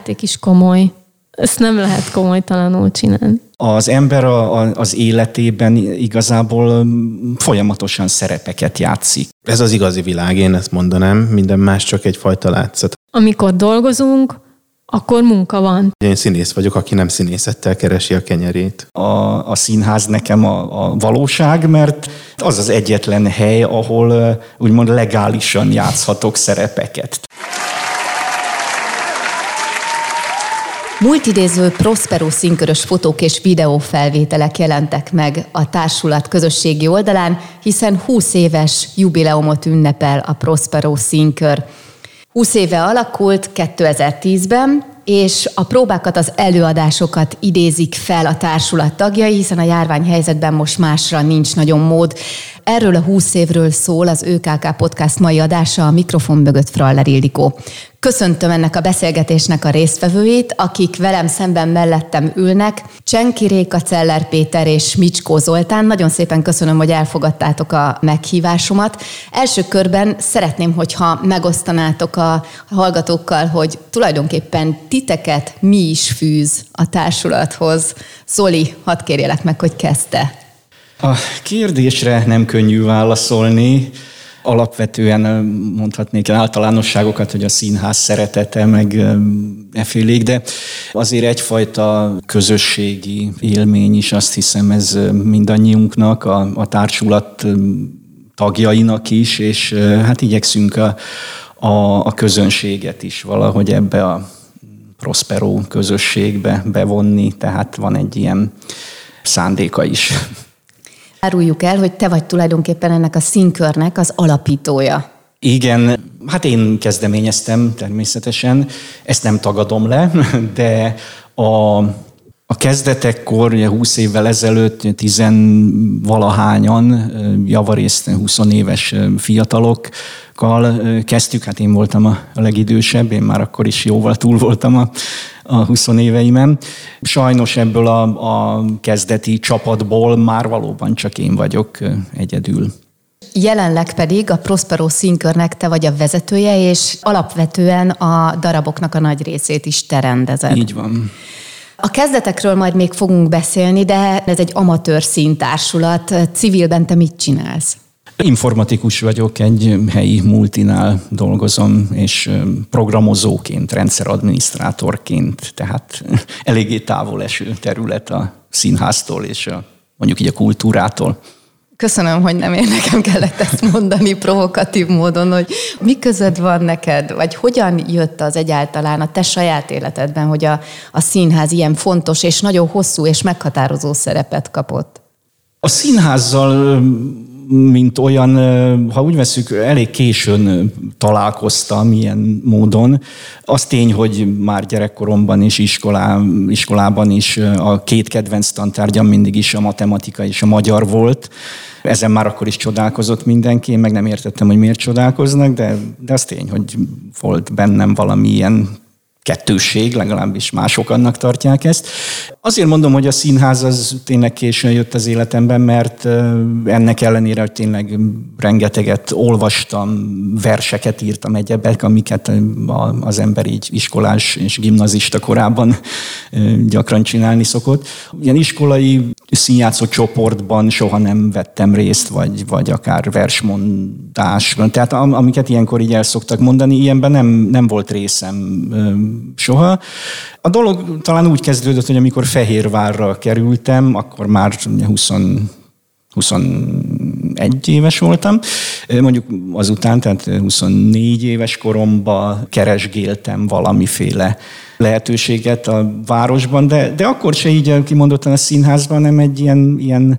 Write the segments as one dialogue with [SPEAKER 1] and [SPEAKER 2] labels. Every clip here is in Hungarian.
[SPEAKER 1] játék is komoly. Ezt nem lehet komolytalanul csinálni.
[SPEAKER 2] Az ember a, a, az életében igazából folyamatosan szerepeket játszik.
[SPEAKER 3] Ez az igazi világ, én ezt mondanám, minden más csak egyfajta látszat.
[SPEAKER 1] Amikor dolgozunk, akkor munka van.
[SPEAKER 3] Én színész vagyok, aki nem színészettel keresi a kenyerét.
[SPEAKER 2] A, a színház nekem a, a valóság, mert az az egyetlen hely, ahol úgymond legálisan játszhatok szerepeket.
[SPEAKER 4] Multidéző Prospero színkörös fotók és videófelvételek jelentek meg a társulat közösségi oldalán, hiszen 20 éves jubileumot ünnepel a Prospero színkör. 20 éve alakult 2010-ben, és a próbákat, az előadásokat idézik fel a társulat tagjai, hiszen a járványhelyzetben most másra nincs nagyon mód. Erről a 20 évről szól az ÖKK Podcast mai adása a mikrofon mögött Fraller Ildikó. Köszöntöm ennek a beszélgetésnek a résztvevőit, akik velem szemben mellettem ülnek. Csenki Réka, Celler Péter és Micskó Zoltán. Nagyon szépen köszönöm, hogy elfogadtátok a meghívásomat. Első körben szeretném, hogyha megosztanátok a hallgatókkal, hogy tulajdonképpen titeket mi is fűz a társulathoz. Zoli, hadd kérjelek meg, hogy kezdte.
[SPEAKER 2] A kérdésre nem könnyű válaszolni. Alapvetően mondhatnék általánosságokat, hogy a színház szeretete, meg efélék, de azért egyfajta közösségi élmény is, azt hiszem ez mindannyiunknak, a, a társulat tagjainak is, és hát igyekszünk a, a, a közönséget is valahogy ebbe a Prospero közösségbe bevonni, tehát van egy ilyen szándéka is.
[SPEAKER 4] Áruljuk el, hogy te vagy tulajdonképpen ennek a színkörnek az alapítója.
[SPEAKER 2] Igen, hát én kezdeményeztem természetesen, ezt nem tagadom le, de a, a kezdetekkor, ugye 20 évvel ezelőtt, tizenvalahányan, javarészt 20 éves fiatalokkal kezdtük, hát én voltam a legidősebb, én már akkor is jóval túl voltam a a 20 éveimen. Sajnos ebből a, a kezdeti csapatból már valóban csak én vagyok egyedül.
[SPEAKER 4] Jelenleg pedig a Prospero színkörnek te vagy a vezetője, és alapvetően a daraboknak a nagy részét is te rendezed.
[SPEAKER 2] Így van.
[SPEAKER 4] A kezdetekről majd még fogunk beszélni, de ez egy amatőr színtársulat. Civilben te mit csinálsz?
[SPEAKER 2] Informatikus vagyok, egy helyi multinál dolgozom, és programozóként, rendszeradminisztrátorként, tehát eléggé távol eső terület a színháztól és a, mondjuk így a kultúrától.
[SPEAKER 4] Köszönöm, hogy nem én nekem kellett ezt mondani provokatív módon, hogy mi között van neked, vagy hogyan jött az egyáltalán a te saját életedben, hogy a, a színház ilyen fontos és nagyon hosszú és meghatározó szerepet kapott?
[SPEAKER 2] A színházzal mint olyan, ha úgy veszük, elég későn találkoztam ilyen módon. Az tény, hogy már gyerekkoromban és iskolá, iskolában is a két kedvenc tantárgyam mindig is a matematika és a magyar volt. Ezen már akkor is csodálkozott mindenki, én meg nem értettem, hogy miért csodálkoznak, de, de az tény, hogy volt bennem valami ilyen kettősség, legalábbis mások annak tartják ezt. Azért mondom, hogy a színház az tényleg későn jött az életemben, mert ennek ellenére, hogy tényleg rengeteget olvastam, verseket írtam egyebek, amiket az ember így iskolás és gimnazista korában gyakran csinálni szokott. Ilyen iskolai színjátszó csoportban soha nem vettem részt, vagy, vagy akár versmondásban. Tehát amiket ilyenkor így el szoktak mondani, ilyenben nem, nem volt részem soha. A dolog talán úgy kezdődött, hogy amikor Fehérvárra kerültem, akkor már 20 21 éves voltam. Mondjuk azután, tehát 24 éves koromban keresgéltem valamiféle lehetőséget a városban, de, de akkor se így kimondottan a színházban, hanem egy ilyen, ilyen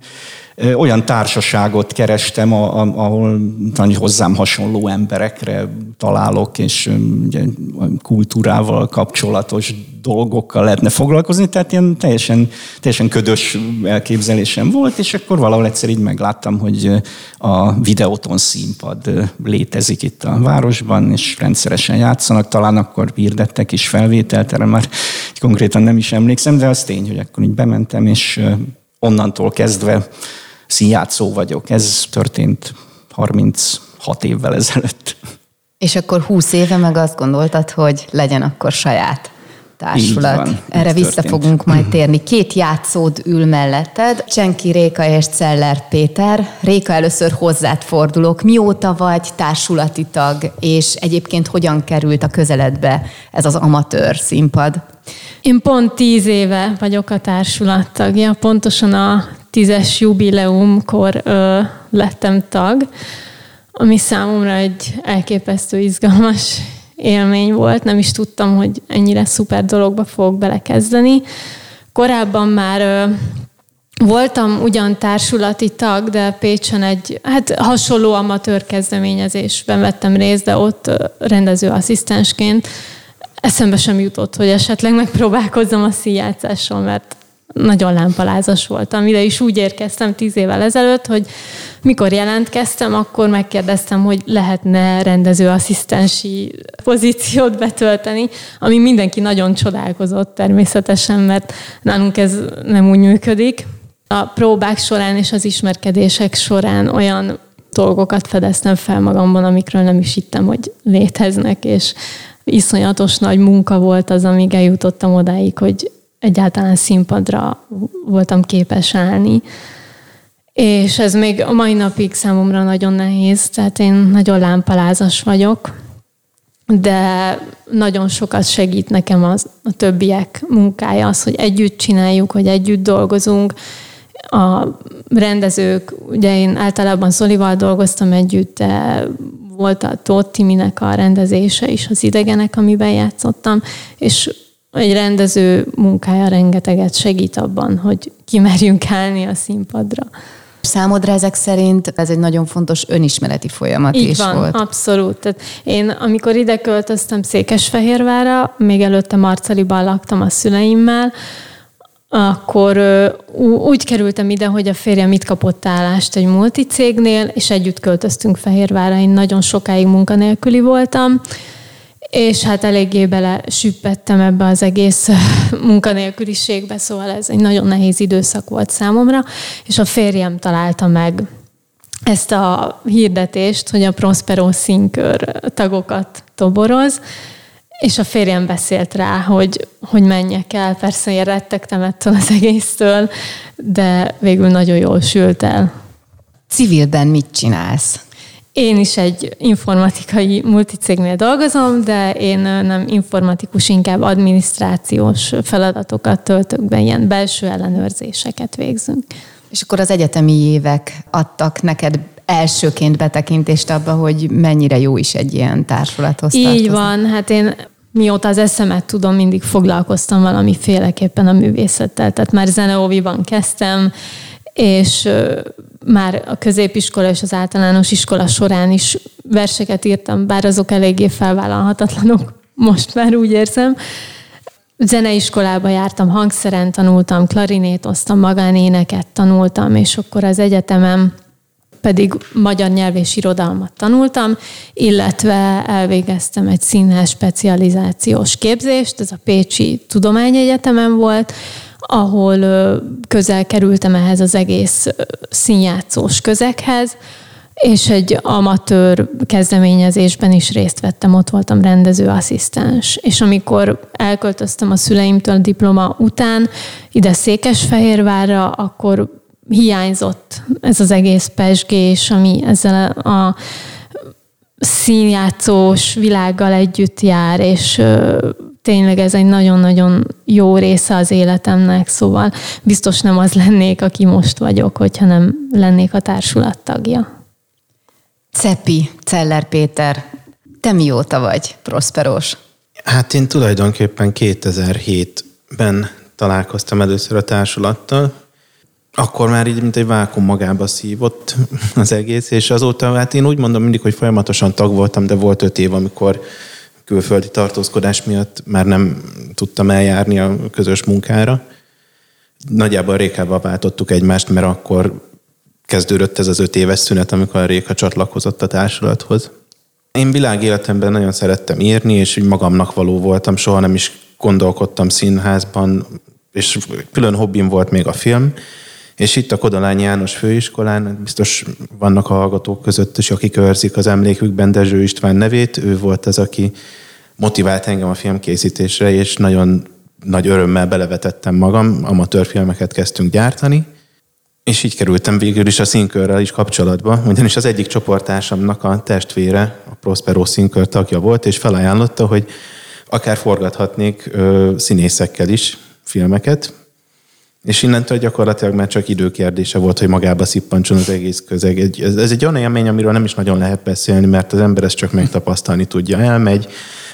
[SPEAKER 2] olyan társaságot kerestem, ahol talán hozzám hasonló emberekre találok, és ugye, kultúrával kapcsolatos dolgokkal lehetne foglalkozni, tehát ilyen teljesen, teljesen ködös elképzelésem volt, és akkor valahol egyszer így megláttam, hogy a videóton színpad létezik itt a városban, és rendszeresen játszanak, talán akkor hirdettek is felvételt, erre már konkrétan nem is emlékszem, de az tény, hogy akkor így bementem, és onnantól kezdve színjátszó vagyok. Ez történt 36 évvel ezelőtt.
[SPEAKER 4] És akkor 20 éve meg azt gondoltad, hogy legyen akkor saját társulat.
[SPEAKER 2] Így van,
[SPEAKER 4] Erre vissza
[SPEAKER 2] történt.
[SPEAKER 4] fogunk majd térni. Két játszód ül melletted, Csenki Réka és Celler Péter. Réka, először hozzád fordulok. Mióta vagy társulati tag, és egyébként hogyan került a közeledbe ez az amatőr színpad?
[SPEAKER 1] Én pont tíz éve vagyok a társulat tagja, pontosan a tízes jubileumkor ö, lettem tag, ami számomra egy elképesztő izgalmas élmény volt. Nem is tudtam, hogy ennyire szuper dologba fogok belekezdeni. Korábban már ö, Voltam ugyan társulati tag, de Pécsen egy hát hasonló amatőr kezdeményezésben vettem részt, de ott rendezőasszisztensként eszembe sem jutott, hogy esetleg megpróbálkozzam a színjátszással, mert nagyon lámpalázas voltam. Ide is úgy érkeztem tíz évvel ezelőtt, hogy mikor jelentkeztem, akkor megkérdeztem, hogy lehetne rendezőasszisztensi pozíciót betölteni, ami mindenki nagyon csodálkozott természetesen, mert nálunk ez nem úgy működik. A próbák során és az ismerkedések során olyan dolgokat fedeztem fel magamban, amikről nem is hittem, hogy léteznek, és iszonyatos nagy munka volt az, amíg eljutottam odáig, hogy egyáltalán színpadra voltam képes állni. És ez még a mai napig számomra nagyon nehéz, tehát én nagyon lámpalázas vagyok, de nagyon sokat segít nekem az, a többiek munkája, az, hogy együtt csináljuk, hogy együtt dolgozunk. A rendezők, ugye én általában Zolival dolgoztam együtt, de volt a Tóth Timinek a rendezése is, az idegenek, amiben játszottam, és egy rendező munkája rengeteget segít abban, hogy kimerjünk állni a színpadra.
[SPEAKER 4] Számodra ezek szerint ez egy nagyon fontos önismereti folyamat
[SPEAKER 1] Így
[SPEAKER 4] is
[SPEAKER 1] van,
[SPEAKER 4] volt.
[SPEAKER 1] abszolút. Tehát én, amikor ide költöztem Székesfehérvára, még előtte Marcaliban laktam a szüleimmel, akkor úgy kerültem ide, hogy a férjem itt kapott állást egy multicégnél, és együtt költöztünk Fehérvára. Én nagyon sokáig munkanélküli voltam, és hát eléggé bele süppettem ebbe az egész munkanélküliségbe, szóval ez egy nagyon nehéz időszak volt számomra, és a férjem találta meg ezt a hirdetést, hogy a Prospero színkör tagokat toboroz, és a férjem beszélt rá, hogy, hogy menjek el. Persze én rettegtem ettől az egésztől, de végül nagyon jól sült el.
[SPEAKER 4] Civilben mit csinálsz?
[SPEAKER 1] Én is egy informatikai multicégnél dolgozom, de én nem informatikus, inkább adminisztrációs feladatokat töltök be, ilyen belső ellenőrzéseket végzünk.
[SPEAKER 4] És akkor az egyetemi évek adtak neked elsőként betekintést abba, hogy mennyire jó is egy ilyen társulathoz
[SPEAKER 1] Így
[SPEAKER 4] tartozni.
[SPEAKER 1] van, hát én mióta az eszemet tudom, mindig foglalkoztam valamiféleképpen a művészettel. Tehát már zeneóviban kezdtem, és már a középiskola és az általános iskola során is verseket írtam, bár azok eléggé felvállalhatatlanok, most már úgy érzem. Zeneiskolába jártam, hangszeren tanultam, klarinétoztam, magánéneket tanultam, és akkor az egyetemen pedig magyar nyelv és irodalmat tanultam, illetve elvégeztem egy színház specializációs képzést, ez a Pécsi Tudományegyetemen volt, ahol közel kerültem ehhez az egész színjátszós közeghez, és egy amatőr kezdeményezésben is részt vettem, ott voltam rendezőasszisztens. És amikor elköltöztem a szüleimtől a diploma után ide Székesfehérvárra, akkor hiányzott ez az egész pesgés, ami ezzel a színjátszós világgal együtt jár, és tényleg ez egy nagyon-nagyon jó része az életemnek, szóval biztos nem az lennék, aki most vagyok, hogyha nem lennék a társulat tagja.
[SPEAKER 4] Cepi, Celler Péter, te mióta vagy prosperos?
[SPEAKER 3] Hát én tulajdonképpen 2007-ben találkoztam először a társulattal. Akkor már így, mint egy vákum magába szívott az egész, és azóta, hát én úgy mondom mindig, hogy folyamatosan tag voltam, de volt öt év, amikor külföldi tartózkodás miatt már nem tudtam eljárni a közös munkára. Nagyjából Rékával váltottuk egymást, mert akkor kezdődött ez az öt éves szünet, amikor a Réka csatlakozott a társulathoz. Én világéletemben nagyon szerettem írni, és úgy magamnak való voltam, soha nem is gondolkodtam színházban, és külön hobbim volt még a film, és itt a Kodalány János főiskolán biztos vannak a hallgatók között is, akik őrzik az emlékükben Dezső István nevét. Ő volt az, aki motivált engem a filmkészítésre, és nagyon nagy örömmel belevetettem magam, amatőr filmeket kezdtünk gyártani, és így kerültem végül is a színkörrel is kapcsolatba, ugyanis az egyik csoportársamnak a testvére, a Prospero színkör tagja volt, és felajánlotta, hogy akár forgathatnék ö, színészekkel is filmeket, és innentől gyakorlatilag már csak időkérdése volt, hogy magába szippantson az egész közeg. Ez, ez egy olyan élmény, amiről nem is nagyon lehet beszélni, mert az ember ezt csak megtapasztalni tudja. Elmegy,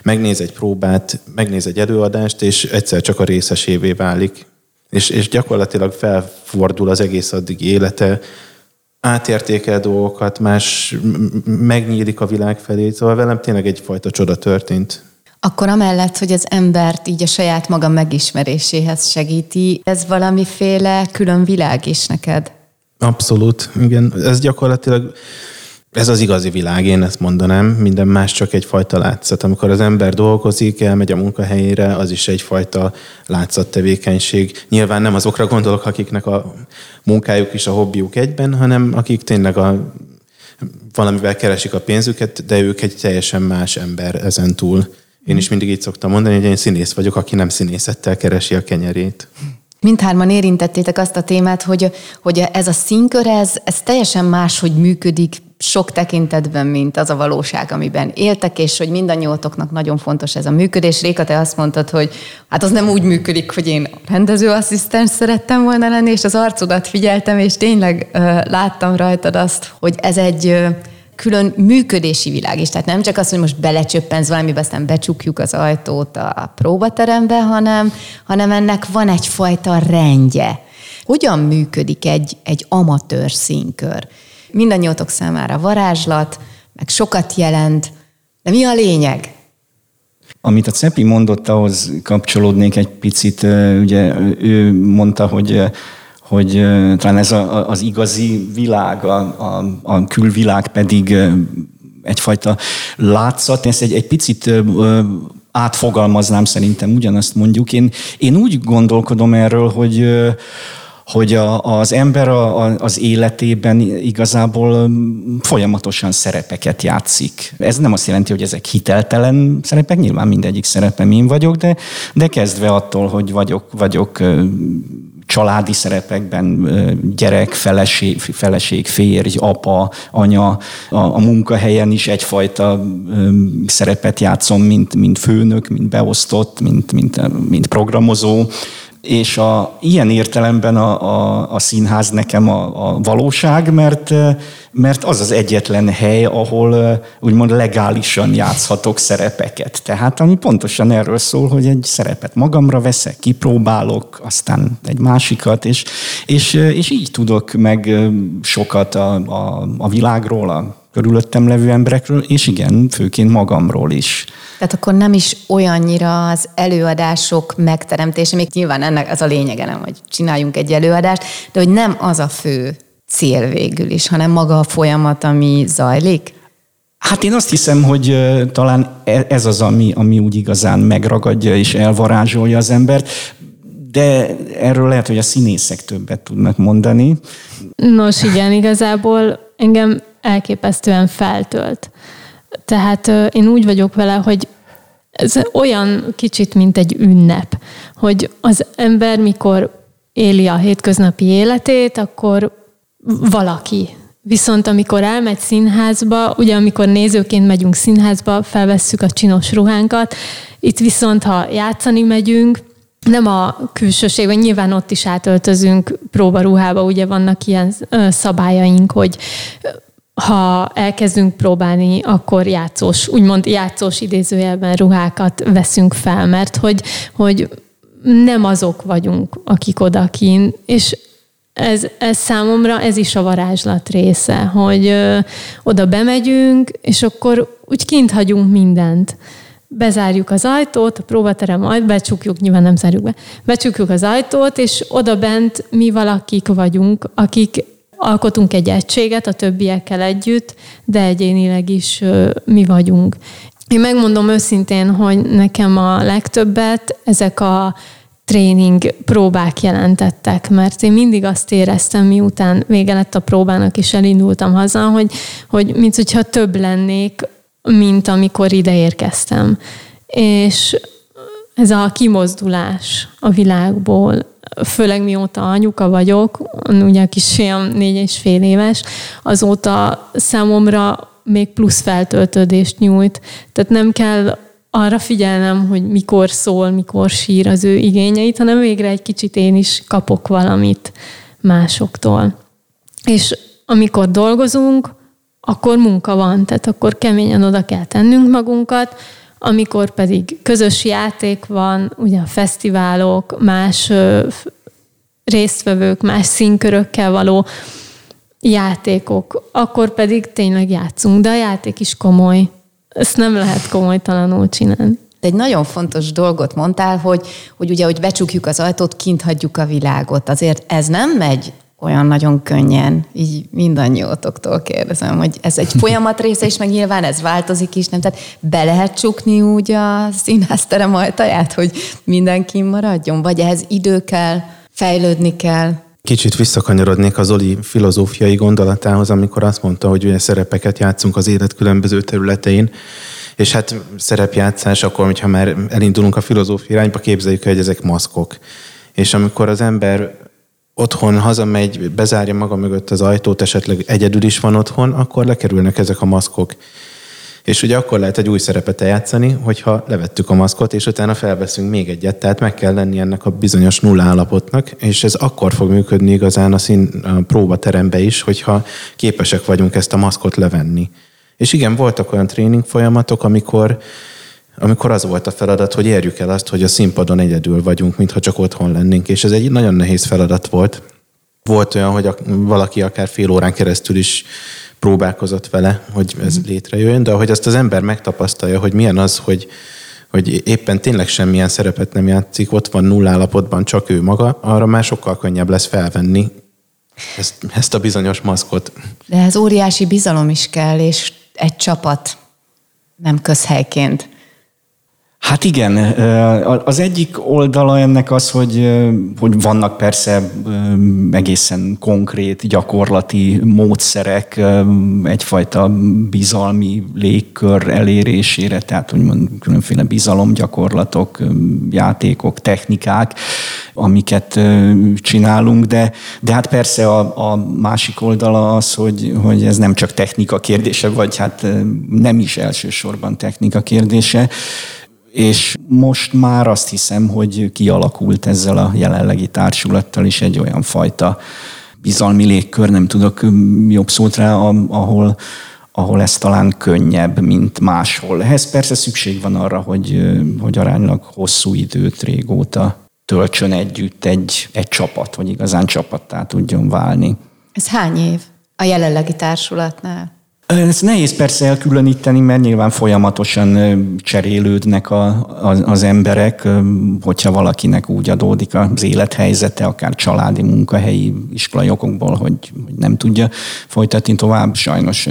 [SPEAKER 3] megnéz egy próbát, megnéz egy előadást, és egyszer csak a részesévé válik. És, és gyakorlatilag felfordul az egész addigi élete, átértékel dolgokat, más megnyílik a világ felé. Szóval velem tényleg egyfajta csoda történt.
[SPEAKER 4] Akkor amellett, hogy az embert így a saját maga megismeréséhez segíti, ez valamiféle külön világ is neked?
[SPEAKER 3] Abszolút, igen. Ez gyakorlatilag ez az igazi világ, én ezt mondanám, minden más csak egyfajta látszat. Amikor az ember dolgozik, elmegy a munkahelyére, az is egyfajta látszattevékenység. Nyilván nem azokra gondolok, akiknek a munkájuk is a hobbiuk egyben, hanem akik tényleg a, valamivel keresik a pénzüket, de ők egy teljesen más ember ezen túl. Én is mindig így szoktam mondani, hogy én színész vagyok, aki nem színészettel keresi a kenyerét.
[SPEAKER 4] Mindhárman érintettétek azt a témát, hogy, hogy ez a színkör, ez, ez teljesen máshogy működik sok tekintetben, mint az a valóság, amiben éltek, és hogy mindannyiótoknak nagyon fontos ez a működés. Réka, te azt mondtad, hogy hát az nem úgy működik, hogy én rendezőasszisztens szerettem volna lenni, és az arcodat figyeltem, és tényleg uh, láttam rajtad azt, hogy ez egy uh, külön működési világ is. Tehát nem csak az, hogy most belecsöppensz valamibe, aztán becsukjuk az ajtót a próbaterembe, hanem, hanem ennek van egyfajta rendje. Hogyan működik egy, egy amatőr színkör? Mindannyiótok számára varázslat, meg sokat jelent, de mi a lényeg?
[SPEAKER 2] Amit a Cepi mondott, ahhoz kapcsolódnék egy picit. Ugye ő mondta, hogy hogy talán ez a, az igazi világ, a, a, a külvilág pedig egyfajta látszat, ezt egy, egy picit átfogalmaznám szerintem, ugyanazt mondjuk. Én, én úgy gondolkodom erről, hogy hogy a, az ember a, a, az életében igazából folyamatosan szerepeket játszik. Ez nem azt jelenti, hogy ezek hiteltelen szerepek, nyilván mindegyik szerepem én vagyok, de, de kezdve attól, hogy vagyok, vagyok családi szerepekben gyerek, feleség, feleség férj, apa, anya, a, a munkahelyen is egyfajta szerepet játszom, mint, mint főnök, mint beosztott, mint, mint, mint programozó és a, ilyen értelemben a, a, a színház nekem a, a valóság, mert, mert az az egyetlen hely, ahol úgymond legálisan játszhatok szerepeket. Tehát ami pontosan erről szól, hogy egy szerepet magamra veszek, kipróbálok, aztán egy másikat, és, és, és így tudok meg sokat a, a, a világról, a körülöttem levő emberekről, és igen, főként magamról is.
[SPEAKER 4] Tehát akkor nem is olyannyira az előadások megteremtése, még nyilván ennek az a lényege, nem, hogy csináljunk egy előadást, de hogy nem az a fő cél végül is, hanem maga a folyamat, ami zajlik?
[SPEAKER 2] Hát én azt hiszem, hogy talán e, ez az, ami, ami úgy igazán megragadja és elvarázsolja az embert, de erről lehet, hogy a színészek többet tudnak mondani.
[SPEAKER 1] Nos, igen, igazából engem elképesztően feltölt. Tehát én úgy vagyok vele, hogy ez olyan kicsit, mint egy ünnep, hogy az ember, mikor éli a hétköznapi életét, akkor valaki. Viszont amikor elmegy színházba, ugye amikor nézőként megyünk színházba, felvesszük a csinos ruhánkat, itt viszont, ha játszani megyünk, nem a külsőségben, nyilván ott is átöltözünk próbaruhába, ugye vannak ilyen szabályaink, hogy ha elkezdünk próbálni, akkor játszós, úgymond játszós idézőjelben ruhákat veszünk fel, mert hogy, hogy nem azok vagyunk, akik odakin, és ez, ez számomra ez is a varázslat része, hogy ö, oda bemegyünk, és akkor úgy kint hagyunk mindent. Bezárjuk az ajtót, a próbaterem majd becsukjuk, nyilván nem zárjuk be, becsukjuk az ajtót, és oda bent mi valakik vagyunk, akik alkotunk egy egységet a többiekkel együtt, de egyénileg is mi vagyunk. Én megmondom őszintén, hogy nekem a legtöbbet ezek a tréning próbák jelentettek, mert én mindig azt éreztem, miután vége lett a próbának, és elindultam haza, hogy, hogy mint hogyha több lennék, mint amikor ide érkeztem. És ez a kimozdulás a világból, főleg mióta anyuka vagyok, ugye a kisfiam négy és fél éves, azóta számomra még plusz feltöltődést nyújt. Tehát nem kell arra figyelnem, hogy mikor szól, mikor sír az ő igényeit, hanem végre egy kicsit én is kapok valamit másoktól. És amikor dolgozunk, akkor munka van, tehát akkor keményen oda kell tennünk magunkat, amikor pedig közös játék van, ugye a fesztiválok, más résztvevők, más színkörökkel való játékok, akkor pedig tényleg játszunk, de a játék is komoly. Ezt nem lehet komolytalanul csinálni.
[SPEAKER 4] De egy nagyon fontos dolgot mondtál, hogy, hogy ugye, hogy becsukjuk az ajtót, kint hagyjuk a világot. Azért ez nem megy olyan nagyon könnyen, így mindannyiótoktól kérdezem, hogy ez egy folyamat része, és meg nyilván ez változik is, nem? Tehát be lehet csukni úgy a színházterem ajtaját, hogy mindenki maradjon? Vagy ehhez idő kell, fejlődni kell?
[SPEAKER 3] Kicsit visszakanyarodnék az Oli filozófiai gondolatához, amikor azt mondta, hogy ugye szerepeket játszunk az élet különböző területein, és hát szerepjátszás, akkor, hogyha már elindulunk a filozófia irányba, képzeljük hogy ezek maszkok. És amikor az ember otthon hazamegy, bezárja maga mögött az ajtót, esetleg egyedül is van otthon, akkor lekerülnek ezek a maszkok. És ugye akkor lehet egy új szerepet eljátszani, hogyha levettük a maszkot, és utána felveszünk még egyet. Tehát meg kell lenni ennek a bizonyos nulla állapotnak, és ez akkor fog működni igazán a, szín, a próbaterembe is, hogyha képesek vagyunk ezt a maszkot levenni. És igen, voltak olyan tréning folyamatok, amikor amikor az volt a feladat, hogy érjük el azt, hogy a színpadon egyedül vagyunk, mintha csak otthon lennénk, és ez egy nagyon nehéz feladat volt. Volt olyan, hogy valaki akár fél órán keresztül is próbálkozott vele, hogy ez mm. létrejöjjön, de ahogy azt az ember megtapasztalja, hogy milyen az, hogy, hogy éppen tényleg semmilyen szerepet nem játszik, ott van null állapotban csak ő maga, arra már sokkal könnyebb lesz felvenni ezt, ezt a bizonyos maszkot.
[SPEAKER 4] De ez óriási bizalom is kell, és egy csapat, nem közhelyként.
[SPEAKER 2] Hát igen, az egyik oldala ennek az, hogy, hogy vannak persze egészen konkrét, gyakorlati módszerek egyfajta bizalmi légkör elérésére, tehát úgymond különféle bizalomgyakorlatok, játékok, technikák, amiket csinálunk, de, de hát persze a, a másik oldala az, hogy, hogy ez nem csak technika kérdése, vagy hát nem is elsősorban technika kérdése, és most már azt hiszem, hogy kialakult ezzel a jelenlegi társulattal is egy olyan fajta bizalmi légkör, nem tudok jobb szót rá, ahol, ahol ez talán könnyebb, mint máshol. Ehhez persze szükség van arra, hogy, hogy aránylag hosszú időt régóta töltsön együtt egy, egy csapat, hogy igazán csapattá tudjon válni.
[SPEAKER 4] Ez hány év a jelenlegi társulatnál?
[SPEAKER 2] Ez nehéz persze elkülöníteni, mert nyilván folyamatosan cserélődnek a, az, az emberek, hogyha valakinek úgy adódik az élethelyzete, akár családi, munkahelyi, iskolai okokból, hogy, hogy nem tudja folytatni tovább, sajnos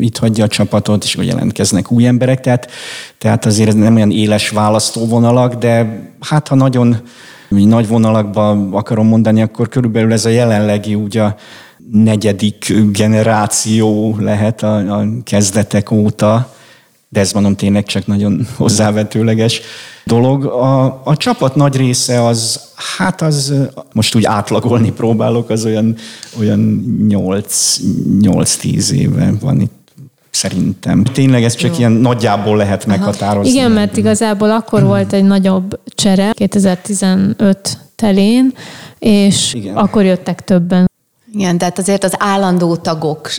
[SPEAKER 2] itt hagyja a csapatot, és hogy jelentkeznek új emberek, tehát, tehát azért ez nem olyan éles választóvonalak, de hát ha nagyon nagy vonalakban akarom mondani, akkor körülbelül ez a jelenlegi úgy a negyedik generáció lehet a, a kezdetek óta, de ez mondom tényleg csak nagyon hozzávetőleges dolog. A, a csapat nagy része az, hát az, most úgy átlagolni próbálok, az olyan, olyan 8-10 éve van itt szerintem. Tényleg ez csak Jó. ilyen nagyjából lehet meghatározni.
[SPEAKER 1] Igen, mert igazából akkor volt egy nagyobb csere, 2015 telén, és Igen. akkor jöttek többen.
[SPEAKER 4] Igen, tehát azért az állandó tagok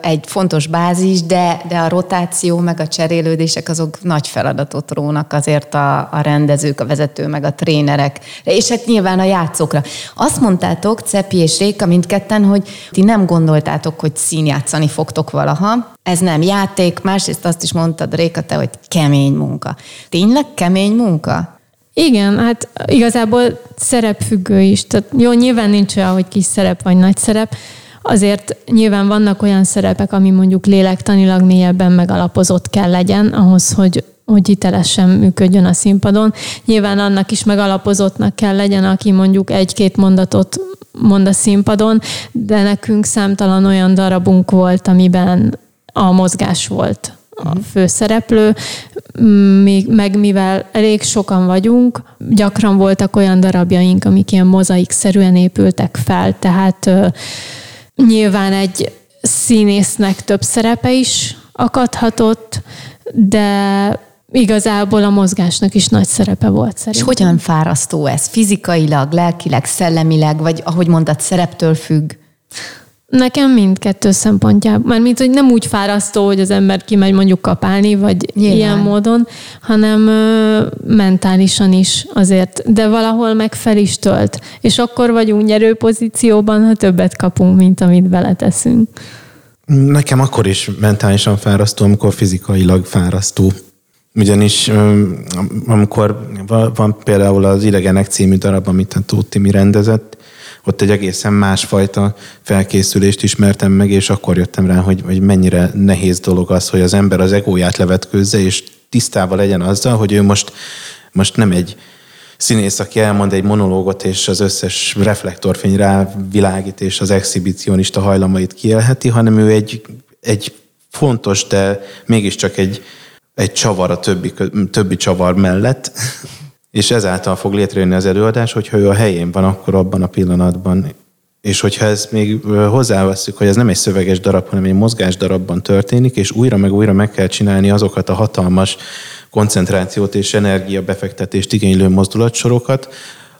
[SPEAKER 4] egy fontos bázis, de, de a rotáció meg a cserélődések azok nagy feladatot rónak azért a, a rendezők, a vezető, meg a trénerek, és hát nyilván a játszókra. Azt mondtátok, Cepi és Réka mindketten, hogy ti nem gondoltátok, hogy színjátszani fogtok valaha. Ez nem játék, másrészt azt is mondtad, Réka, te, hogy kemény munka. Tényleg kemény munka?
[SPEAKER 1] Igen, hát igazából szerepfüggő is. Tehát jó, nyilván nincs olyan, hogy kis szerep vagy nagy szerep, azért nyilván vannak olyan szerepek, ami mondjuk lélektanilag mélyebben megalapozott kell legyen ahhoz, hogy, hogy hitelesen működjön a színpadon. Nyilván annak is megalapozottnak kell legyen, aki mondjuk egy-két mondatot mond a színpadon, de nekünk számtalan olyan darabunk volt, amiben a mozgás volt a mhm. főszereplő, még, meg mivel elég sokan vagyunk, gyakran voltak olyan darabjaink, amik ilyen mozaikszerűen épültek fel, tehát ö, nyilván egy színésznek több szerepe is akadhatott, de igazából a mozgásnak is nagy szerepe volt szerintem.
[SPEAKER 4] És hogyan fárasztó ez? Fizikailag, lelkileg, szellemileg, vagy ahogy mondtad, szereptől függ?
[SPEAKER 1] Nekem mindkettő szempontjából. Mert mint, hogy nem úgy fárasztó, hogy az ember kimegy mondjuk kapálni, vagy Nyilván. ilyen módon, hanem ö, mentálisan is azért. De valahol meg fel is tölt. És akkor vagyunk nyerő pozícióban, ha többet kapunk, mint amit beleteszünk.
[SPEAKER 3] Nekem akkor is mentálisan fárasztó, amikor fizikailag fárasztó. Ugyanis amikor van például az Idegenek című darab, amit a Tóth Timi rendezett, ott egy egészen másfajta felkészülést ismertem meg, és akkor jöttem rá, hogy, hogy mennyire nehéz dolog az, hogy az ember az egóját levetkőzze, és tisztában legyen azzal, hogy ő most, most nem egy színész, aki elmond egy monológot, és az összes reflektorfény rá világít, és az exhibicionista hajlamait kielheti, hanem ő egy, egy fontos, de mégiscsak egy, egy csavar a többi, többi csavar mellett, és ezáltal fog létrejönni az előadás, hogyha ő a helyén van, akkor abban a pillanatban. És hogyha ezt még hozzáveszünk, hogy ez nem egy szöveges darab, hanem egy mozgás darabban történik, és újra meg újra meg kell csinálni azokat a hatalmas koncentrációt és energia befektetést igénylő mozdulatsorokat,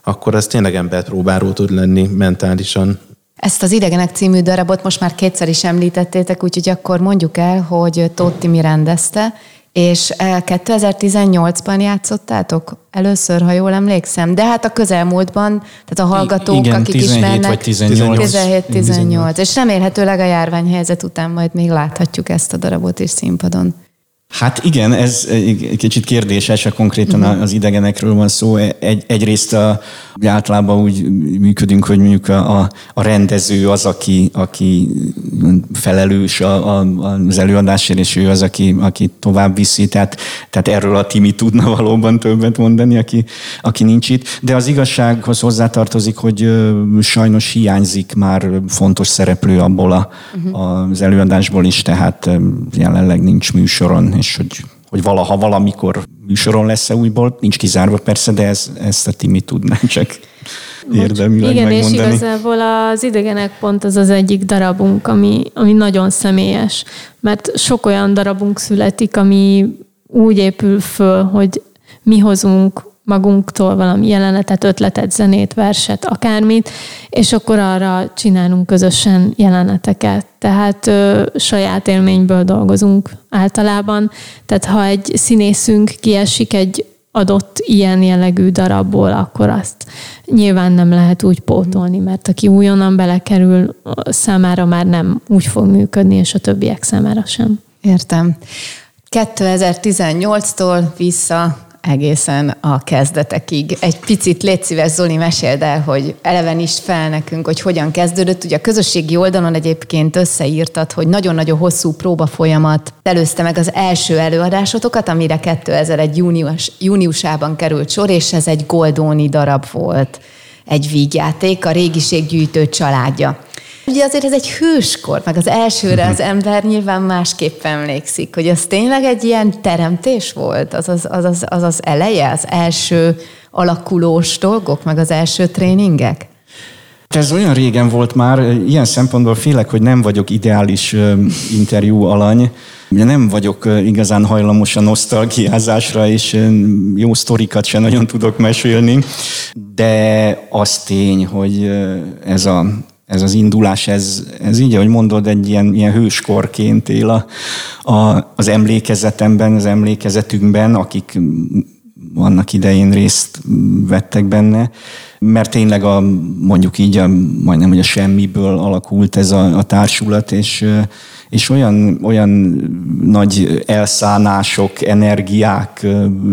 [SPEAKER 3] akkor az tényleg emberpróbáró tud lenni mentálisan.
[SPEAKER 4] Ezt az Idegenek című darabot most már kétszer is említettétek, úgyhogy akkor mondjuk el, hogy Tóth Timi rendezte, és 2018-ban játszottátok először, ha jól emlékszem, de hát a közelmúltban, tehát a hallgatók,
[SPEAKER 2] Igen,
[SPEAKER 4] akik
[SPEAKER 2] 17
[SPEAKER 4] ismernek,
[SPEAKER 2] vagy 18.
[SPEAKER 4] 17-18, és remélhetőleg a járványhelyzet után majd még láthatjuk ezt a darabot is színpadon.
[SPEAKER 2] Hát igen, ez egy kicsit kérdéses, konkrétan uh-huh. az idegenekről van szó. Egy, egyrészt a, általában úgy működünk, hogy mondjuk a, a rendező az, aki, aki felelős a, a, az előadásért, és ő az, aki, aki tovább viszi. Tehát, tehát erről a Timi tudna valóban többet mondani, aki, aki nincs itt. De az igazsághoz hozzátartozik, hogy sajnos hiányzik már fontos szereplő abból a, uh-huh. az előadásból is, tehát jelenleg nincs műsoron és hogy, hogy valaha valamikor műsoron lesz-e újból, nincs kizárva persze, de ez, ezt a Timi tudná csak érdemileg
[SPEAKER 1] Igen,
[SPEAKER 2] megmondani.
[SPEAKER 1] és igazából az idegenek pont az az egyik darabunk, ami, ami nagyon személyes, mert sok olyan darabunk születik, ami úgy épül föl, hogy mi hozunk magunktól valami jelenetet, ötletet, zenét, verset, akármit, és akkor arra csinálunk közösen jeleneteket. Tehát ö, saját élményből dolgozunk általában. Tehát ha egy színészünk kiesik egy adott ilyen jellegű darabból, akkor azt nyilván nem lehet úgy pótolni, mert aki újonnan belekerül, számára már nem úgy fog működni, és a többiek számára sem.
[SPEAKER 4] Értem. 2018-tól vissza egészen a kezdetekig. Egy picit légy szíves, Zoli, meséld el, hogy eleven is fel nekünk, hogy hogyan kezdődött. Ugye a közösségi oldalon egyébként összeírtad, hogy nagyon-nagyon hosszú próba folyamat előzte meg az első előadásotokat, amire 2001 június, júniusában került sor, és ez egy Goldóni darab volt egy vígjáték, a régiséggyűjtő családja. Ugye azért ez egy hőskor, meg az elsőre az ember nyilván másképp emlékszik, hogy az tényleg egy ilyen teremtés volt, az az, az, az, az, az eleje, az első alakulós dolgok, meg az első tréningek?
[SPEAKER 2] Ez olyan régen volt már, ilyen szempontból félek, hogy nem vagyok ideális interjú alany. Nem vagyok igazán hajlamos a nosztalgiázásra, és jó sztorikat sem nagyon tudok mesélni, de az tény, hogy ez a ez az indulás, ez, ez így, ahogy mondod, egy ilyen, ilyen hőskorként él a, a, az emlékezetemben, az emlékezetünkben, akik annak idején részt vettek benne, mert tényleg a, mondjuk így a, majdnem, hogy a semmiből alakult ez a, a társulat, és, és olyan, olyan nagy elszánások, energiák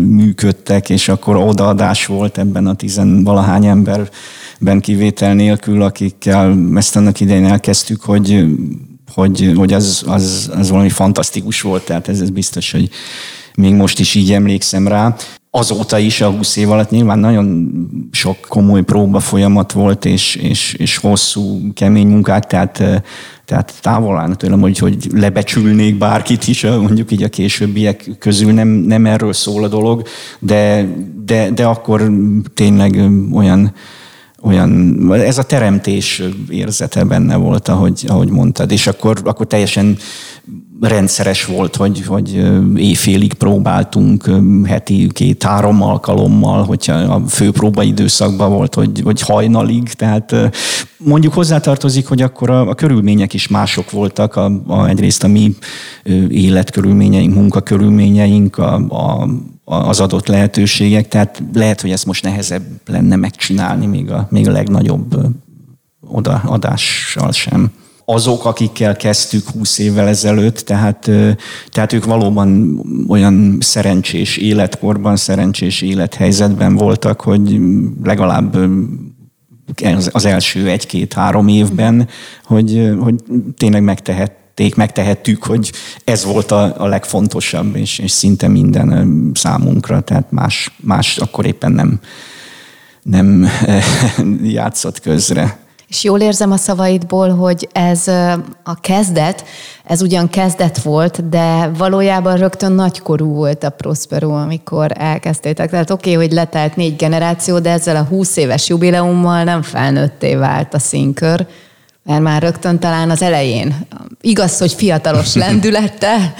[SPEAKER 2] működtek, és akkor odaadás volt ebben a tizenvalahány ember ben kivétel nélkül, akikkel ezt annak idején elkezdtük, hogy, hogy, hogy az, az, az valami fantasztikus volt, tehát ez, ez biztos, hogy még most is így emlékszem rá. azóta is, a 20 év alatt nyilván nagyon sok komoly próba folyamat volt, és, és, és hosszú, kemény munkák, tehát, tehát távol állna tőlem, hogy, hogy lebecsülnék bárkit is, mondjuk így a későbbiek közül nem, nem erről szól a dolog, de, de, de akkor tényleg olyan, olyan, ez a teremtés érzete benne volt, ahogy, ahogy mondtad, és akkor, akkor teljesen rendszeres volt, hogy, hogy éjfélig próbáltunk heti két-három alkalommal, hogyha a fő időszakban volt, hogy, hogy hajnalig, tehát mondjuk hozzátartozik, hogy akkor a, a körülmények is mások voltak, a, a, egyrészt a mi életkörülményeink, munkakörülményeink, a, a, az adott lehetőségek, tehát lehet, hogy ezt most nehezebb lenne megcsinálni még a, még a legnagyobb odaadással sem azok, akikkel kezdtük 20 évvel ezelőtt, tehát, tehát ők valóban olyan szerencsés életkorban, szerencsés élethelyzetben voltak, hogy legalább az első egy-két-három évben, hogy, hogy tényleg megtehették, megtehettük, hogy ez volt a, a legfontosabb, és, és szinte minden számunkra, tehát más, más akkor éppen nem, nem játszott közre.
[SPEAKER 4] És jól érzem a szavaidból, hogy ez a kezdet, ez ugyan kezdet volt, de valójában rögtön nagykorú volt a Prospero, amikor elkezdtétek. Tehát oké, okay, hogy letelt négy generáció, de ezzel a 20 éves jubileummal nem felnőtté vált a színkör, mert már rögtön talán az elején. Igaz, hogy fiatalos lendülette,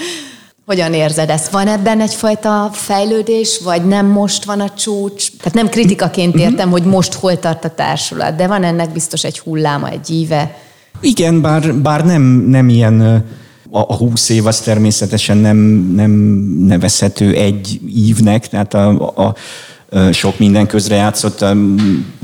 [SPEAKER 4] hogyan érzed ezt? Van ebben egyfajta fejlődés, vagy nem most van a csúcs? Tehát nem kritikaként mhm. értem, hogy most hol tart a társulat, de van ennek biztos egy hulláma, egy íve.
[SPEAKER 2] Igen, bár, bár nem, nem ilyen a 20 év az természetesen nem, nem nevezhető egy ívnek, tehát a, a sok minden közre játszott,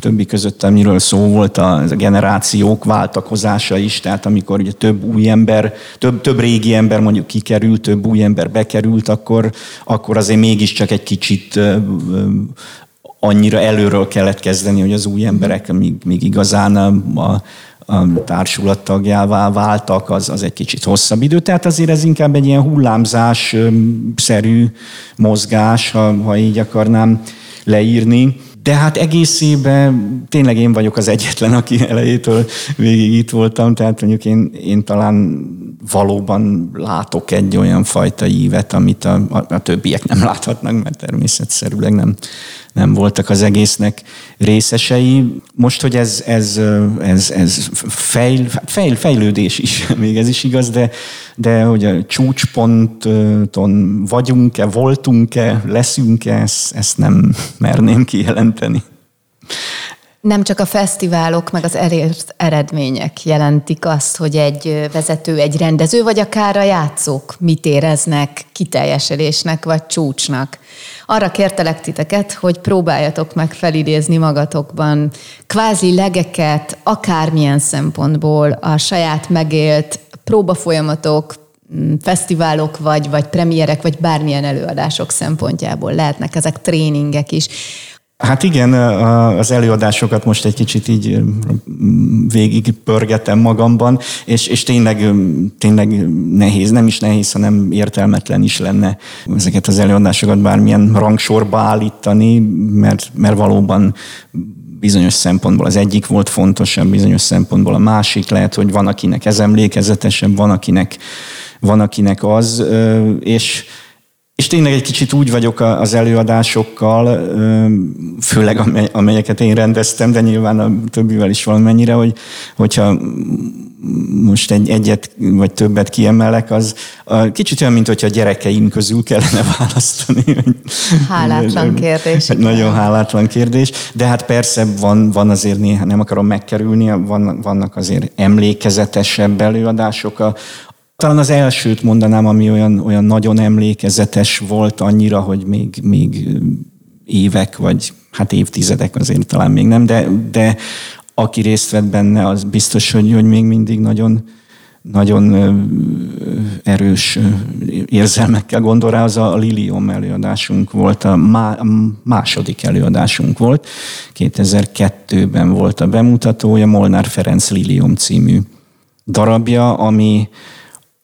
[SPEAKER 2] többi között, amiről szó volt, a generációk váltakozása is, tehát amikor ugye több új ember, több, több régi ember mondjuk kikerült, több új ember bekerült, akkor, akkor azért mégiscsak egy kicsit annyira előről kellett kezdeni, hogy az új emberek még, még igazán a, a társulat tagjává váltak, az, az egy kicsit hosszabb idő. Tehát azért ez inkább egy ilyen hullámzás-szerű mozgás, ha, ha így akarnám leírni. De hát egészében tényleg én vagyok az egyetlen, aki elejétől végig itt voltam, tehát mondjuk én, én talán valóban látok egy olyan fajta ívet, amit a, a, a többiek nem láthatnak, mert természetszerűleg nem, nem voltak az egésznek részesei. Most, hogy ez, ez, ez, ez fejl, fejl, fejlődés is, még ez is igaz, de, de hogy a csúcsponton vagyunk-e, voltunk-e, leszünk-e, ezt, ezt nem merném kijelenteni.
[SPEAKER 4] Nem csak a fesztiválok, meg az elért eredmények jelentik azt, hogy egy vezető, egy rendező, vagy akár a játszók mit éreznek kiteljesedésnek, vagy csúcsnak. Arra kértelek titeket, hogy próbáljatok meg felidézni magatokban kvázi legeket, akármilyen szempontból a saját megélt próbafolyamatok, mm, fesztiválok, vagy, vagy premierek, vagy bármilyen előadások szempontjából lehetnek ezek tréningek is.
[SPEAKER 2] Hát igen, az előadásokat most egy kicsit így végig pörgetem magamban, és, és tényleg, tényleg nehéz, nem is nehéz, hanem értelmetlen is lenne ezeket az előadásokat bármilyen rangsorba állítani, mert, mert valóban bizonyos szempontból az egyik volt fontosabb, bizonyos szempontból a másik. Lehet, hogy van, akinek ez emlékezetesebb, van, akinek, van, akinek az, és és tényleg egy kicsit úgy vagyok az előadásokkal, főleg amelyeket én rendeztem, de nyilván a többivel is valamennyire, hogy, hogyha most egy, egyet vagy többet kiemelek, az kicsit olyan, mint hogyha a gyerekeim közül kellene választani.
[SPEAKER 4] Hálátlan kérdés.
[SPEAKER 2] Nagyon hálátlan kérdés, de hát persze van, van azért néha, nem akarom megkerülni, van, vannak azért emlékezetesebb előadások, talán az elsőt mondanám, ami olyan, olyan nagyon emlékezetes volt annyira, hogy még, még évek, vagy hát évtizedek azért talán még nem, de, de aki részt vett benne, az biztos, hogy, hogy még mindig nagyon, nagyon erős érzelmekkel gondol rá, az a Lilium előadásunk volt, a második előadásunk volt. 2002-ben volt a bemutatója, Molnár Ferenc Lilium című darabja, ami,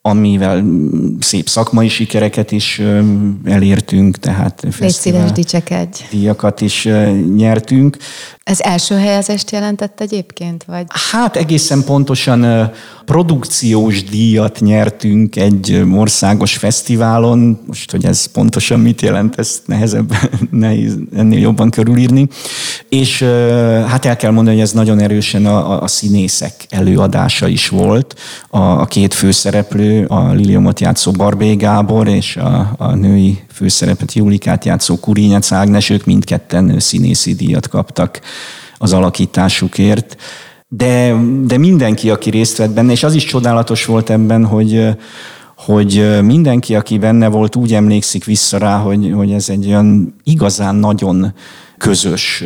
[SPEAKER 2] amivel szép szakmai sikereket is elértünk, tehát
[SPEAKER 4] dicsekedj.
[SPEAKER 2] díjakat is nyertünk.
[SPEAKER 4] Ez első helyezést jelentett egyébként? Vagy?
[SPEAKER 2] Hát egészen pontosan produkciós díjat nyertünk egy országos fesztiválon. Most, hogy ez pontosan mit jelent, ezt nehezebb, nehéz ennél jobban körülírni. És hát el kell mondani, hogy ez nagyon erősen a, a színészek előadása is volt. A, a két főszereplő, a Liliomot játszó Barbé Gábor és a, a női főszerepet Julikát játszó Kurinyec Ágnes, ők mindketten színészi díjat kaptak az alakításukért. De, de mindenki, aki részt vett benne, és az is csodálatos volt ebben, hogy, hogy mindenki, aki benne volt, úgy emlékszik vissza rá, hogy, hogy ez egy olyan igazán nagyon közös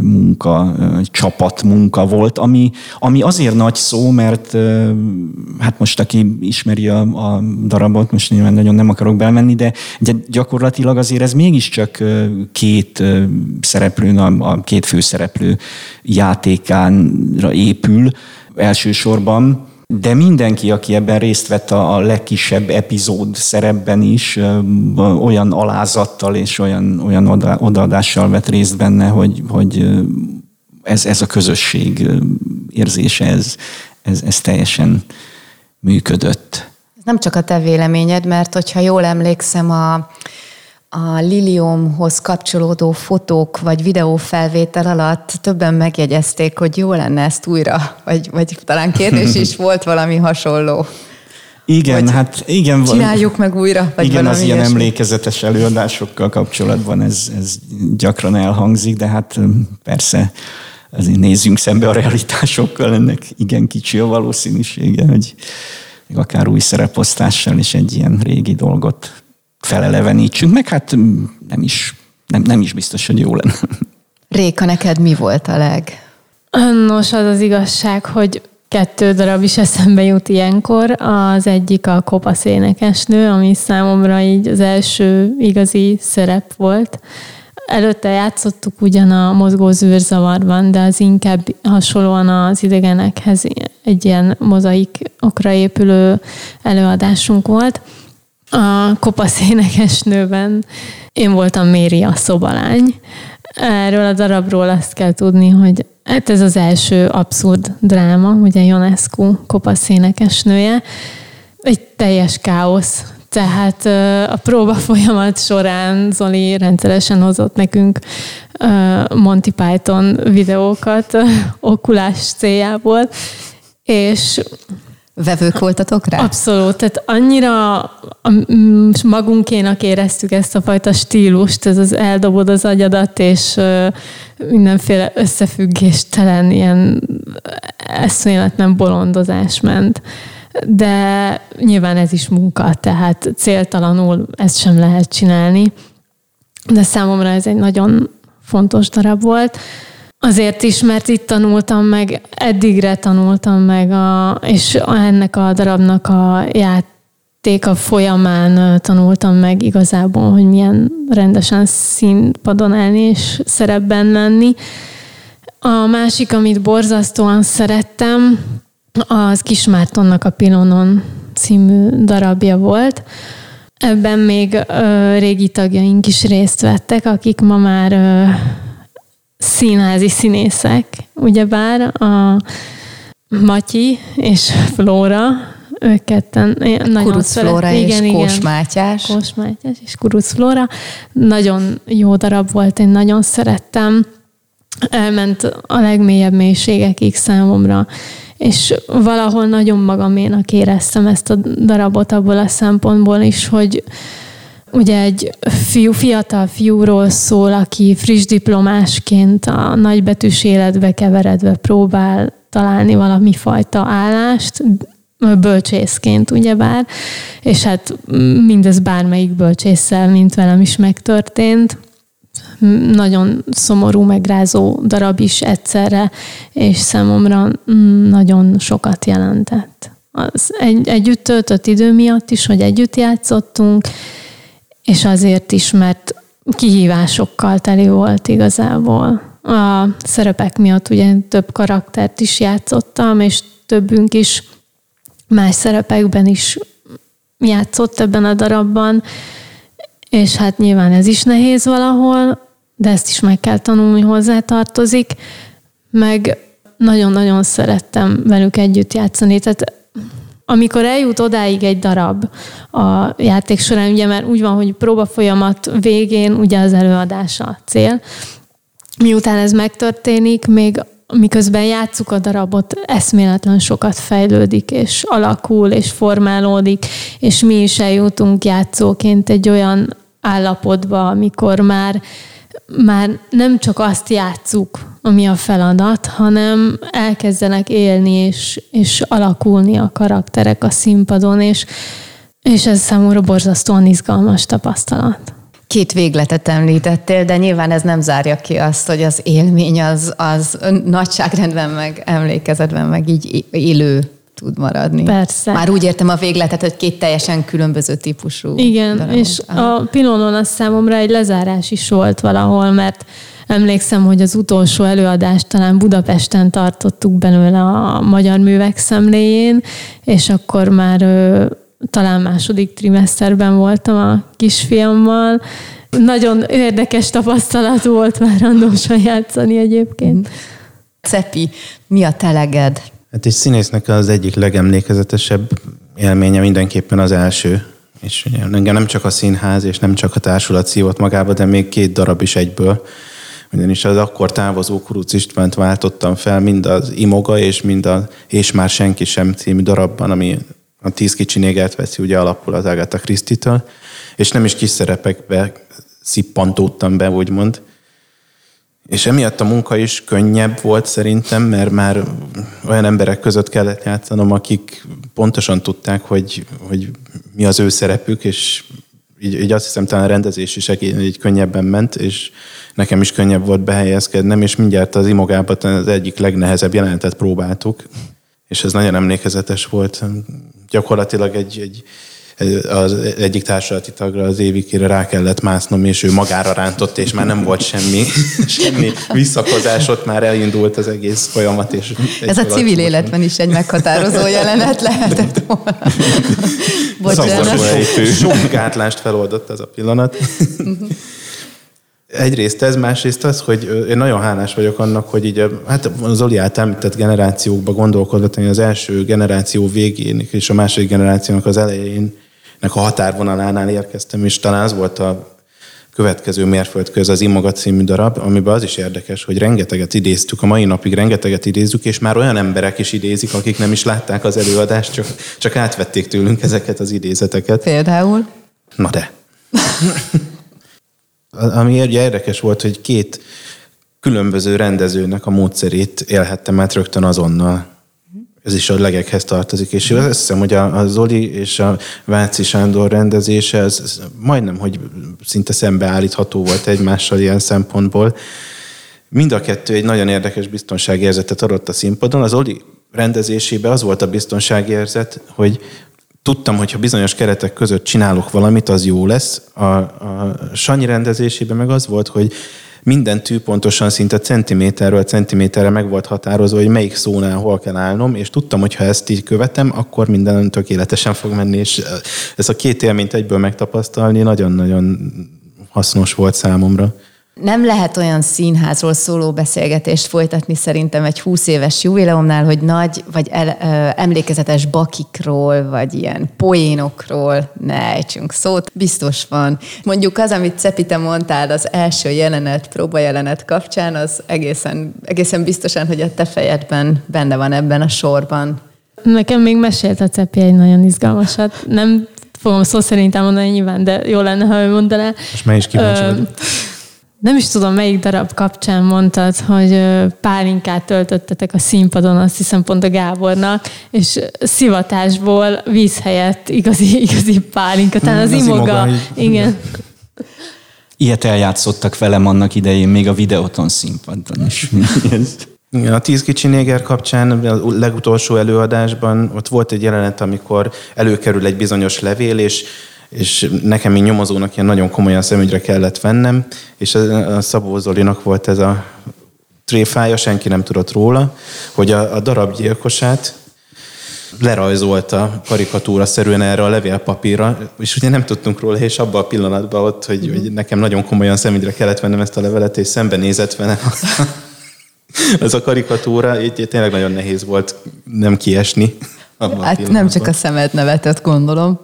[SPEAKER 2] munka, csapatmunka volt, ami, ami azért nagy szó, mert hát most aki ismeri a, a darabot, most nyilván nagyon nem akarok belmenni, de, gyakorlatilag azért ez mégiscsak két szereplőn, a, a két főszereplő játékánra épül elsősorban, de mindenki, aki ebben részt vett a, legkisebb epizód szerepben is, olyan alázattal és olyan, olyan oda, odaadással vett részt benne, hogy, hogy ez, ez a közösség érzése, ez, ez, ez teljesen működött.
[SPEAKER 4] Ez nem csak a te véleményed, mert hogyha jól emlékszem, a, a Liliumhoz kapcsolódó fotók vagy videófelvétel alatt többen megjegyezték, hogy jó lenne ezt újra, vagy, vagy talán kérdés is volt valami hasonló.
[SPEAKER 2] Igen, vagy hát igen.
[SPEAKER 4] Csináljuk meg újra,
[SPEAKER 2] vagy Igen, az ilyen emlékezetes előadásokkal kapcsolatban ez, ez gyakran elhangzik, de hát persze azért nézzünk szembe a realitásokkal, ennek igen kicsi a valószínűsége, hogy akár új szereposztással is egy ilyen régi dolgot felelevenítsünk, meg hát mm, nem is, nem, nem is biztos, hogy jó lenne.
[SPEAKER 4] Réka, neked mi volt a leg?
[SPEAKER 1] Nos, az az igazság, hogy kettő darab is eszembe jut ilyenkor. Az egyik a kopasz énekesnő, ami számomra így az első igazi szerep volt. Előtte játszottuk ugyan a mozgó zűrzavarban, de az inkább hasonlóan az idegenekhez egy ilyen mozaikokra épülő előadásunk volt. A kopasz énekesnőben én voltam Méri a szobalány. Erről a darabról azt kell tudni, hogy hát ez az első abszurd dráma, ugye Ionescu kopasz énekesnője. Egy teljes káosz. Tehát a próba folyamat során Zoli rendszeresen hozott nekünk Monty Python videókat okulás céljából, és
[SPEAKER 4] Vevők voltatok rá?
[SPEAKER 1] Abszolút, tehát annyira magunkénak éreztük ezt a fajta stílust, ez az eldobod az agyadat, és mindenféle összefüggéstelen ilyen eszméletlen bolondozás ment. De nyilván ez is munka, tehát céltalanul ezt sem lehet csinálni. De számomra ez egy nagyon fontos darab volt. Azért is, mert itt tanultam meg, eddigre tanultam meg, a, és ennek a darabnak a játéka folyamán tanultam meg igazából, hogy milyen rendesen színpadon állni és szerepben lenni. A másik, amit borzasztóan szerettem, az Kismártonnak a Pilonon című darabja volt. Ebben még ö, régi tagjaink is részt vettek, akik ma már ö, színházi színészek, ugyebár a Matyi és Flóra, ők ketten nagyon
[SPEAKER 4] Kuruc Flóra igen, és Kós Mátyás.
[SPEAKER 1] Kós Mátyás és Kuruc Flóra. Nagyon jó darab volt, én nagyon szerettem. Elment a legmélyebb mélységekig számomra, és valahol nagyon magaménak éreztem ezt a darabot abból a szempontból is, hogy ugye egy fiú, fiatal fiúról szól, aki friss diplomásként a nagybetűs életbe keveredve próbál találni valami fajta állást, bölcsészként ugyebár, és hát mindez bármelyik bölcsésszel, mint velem is megtörtént. Nagyon szomorú, megrázó darab is egyszerre, és számomra nagyon sokat jelentett. Az egy, együtt töltött idő miatt is, hogy együtt játszottunk, és azért is, mert kihívásokkal teli volt igazából. A szerepek miatt ugye több karaktert is játszottam, és többünk is más szerepekben is játszott ebben a darabban, és hát nyilván ez is nehéz valahol, de ezt is meg kell tanulni, hozzá tartozik, meg nagyon-nagyon szerettem velük együtt játszani, tehát amikor eljut odáig egy darab a játék során, ugye mert úgy van, hogy próba folyamat végén ugye az előadás a cél, miután ez megtörténik, még miközben játszuk a darabot, eszméletlen sokat fejlődik, és alakul, és formálódik, és mi is eljutunk játszóként egy olyan állapotba, amikor már, már nem csak azt játszuk, ami a feladat, hanem elkezdenek élni és, és alakulni a karakterek a színpadon, és, és ez számomra borzasztóan izgalmas tapasztalat.
[SPEAKER 4] Két végletet említettél, de nyilván ez nem zárja ki azt, hogy az élmény az, az nagyságrendben meg emlékezetben meg így élő tud maradni.
[SPEAKER 1] Persze.
[SPEAKER 4] Már úgy értem a végletet, hogy két teljesen különböző típusú.
[SPEAKER 1] Igen, darabok. és a Pilonon az számomra egy lezárás is volt valahol, mert emlékszem, hogy az utolsó előadást talán Budapesten tartottuk belőle a Magyar Művek Szemléjén, és akkor már talán második trimeszterben voltam a kisfiammal. Nagyon érdekes tapasztalat volt már randósan játszani egyébként.
[SPEAKER 4] Cepi, mi a teleged?
[SPEAKER 3] Hát egy színésznek az egyik legemlékezetesebb élménye mindenképpen az első. És engem nem csak a színház és nem csak a társulat szívott magába, de még két darab is egyből. Ugyanis az akkor távozó Kuruc Istvánt váltottam fel mind az Imoga és mind a És már senki sem című darabban, ami a tíz kicsi négert veszi ugye alapul az Agatha Christie-től, és nem is kis szerepekbe szippantódtam be, úgymond. És emiatt a munka is könnyebb volt szerintem, mert már olyan emberek között kellett játszanom, akik pontosan tudták, hogy, hogy mi az ő szerepük, és így, így azt hiszem talán a rendezés is így könnyebben ment, és nekem is könnyebb volt behelyezkednem, és mindjárt az imogában az egyik legnehezebb jelenetet próbáltuk, és ez nagyon emlékezetes volt. Gyakorlatilag egy, egy az egyik társadalmi tagra az évikére rá kellett másznom, és ő magára rántott, és már nem volt semmi, semmi visszakozás, ott már elindult az egész folyamat. És
[SPEAKER 4] Ez a civil életben is egy meghatározó jelenet lehetett volna.
[SPEAKER 3] Bocsánat. Sok gátlást feloldott ez a pillanat. Egyrészt ez, másrészt az, hogy én nagyon hálás vagyok annak, hogy így, hát az Zoli által említett generációkba gondolkodva, hogy az első generáció végén és a második generációnak az elején a határvonalánál érkeztem, és talán az volt a következő mérföldkő, az Imaga című darab, amiben az is érdekes, hogy rengeteget idéztük, a mai napig rengeteget idézzük, és már olyan emberek is idézik, akik nem is látták az előadást, csak, csak átvették tőlünk ezeket az idézeteket.
[SPEAKER 4] Például?
[SPEAKER 3] Na de. Ami ugye érdekes volt, hogy két különböző rendezőnek a módszerét élhettem át rögtön azonnal ez is a legekhez tartozik, és azt hiszem, hogy a, a Zoli és a Váci Sándor rendezése, ez, ez majdnem, hogy szinte szembeállítható volt egymással ilyen szempontból. Mind a kettő egy nagyon érdekes biztonságérzetet adott a színpadon. Az Oli rendezésében az volt a biztonságérzet, hogy tudtam, hogy ha bizonyos keretek között csinálok valamit, az jó lesz. A, a Sanyi rendezésében meg az volt, hogy minden tű pontosan szinte centiméterről centiméterre meg volt határozva, hogy melyik szónál hol kell állnom, és tudtam, hogy ha ezt így követem, akkor minden tökéletesen fog menni, és ez a két élményt egyből megtapasztalni nagyon-nagyon hasznos volt számomra.
[SPEAKER 4] Nem lehet olyan színházról szóló beszélgetést folytatni szerintem egy 20 éves jubileumnál, hogy nagy vagy el, ö, emlékezetes bakikról, vagy ilyen poénokról ne ejtsünk szót. Biztos van. Mondjuk az, amit Cepi, te mondtál az első jelenet, próbajelenet kapcsán, az egészen, egészen biztosan, hogy a te fejedben benne van ebben a sorban.
[SPEAKER 1] Nekem még mesélt a Cepi egy nagyon izgalmasat. Nem fogom szó szerint elmondani nyilván, de jó lenne, ha ő mondaná.
[SPEAKER 3] És már is kíváncsi
[SPEAKER 1] nem is tudom, melyik darab kapcsán mondtad, hogy pálinkát töltöttetek a színpadon, azt hiszem pont a Gábornak, és szivatásból víz helyett igazi, igazi pálinka. Talán az, az imoga. imoga igen.
[SPEAKER 2] Ilyet eljátszottak velem annak idején, még a videóton színpadon is.
[SPEAKER 3] Igen, a Tíz kicsi néger kapcsán a legutolsó előadásban ott volt egy jelenet, amikor előkerül egy bizonyos levél, és és nekem, mint nyomozónak ilyen nagyon komolyan szemügyre kellett vennem, és a Szabó Zolinak volt ez a tréfája, senki nem tudott róla, hogy a, a darab gyilkosát lerajzolta karikatúra szerűen erre a levélpapírra, és ugye nem tudtunk róla, és abban a pillanatban ott, hogy, hogy nekem nagyon komolyan szemügyre kellett vennem ezt a levelet, és szembenézett velem ez a karikatúra, így tényleg nagyon nehéz volt nem kiesni.
[SPEAKER 4] Hát nem csak a szemed nevetett, gondolom.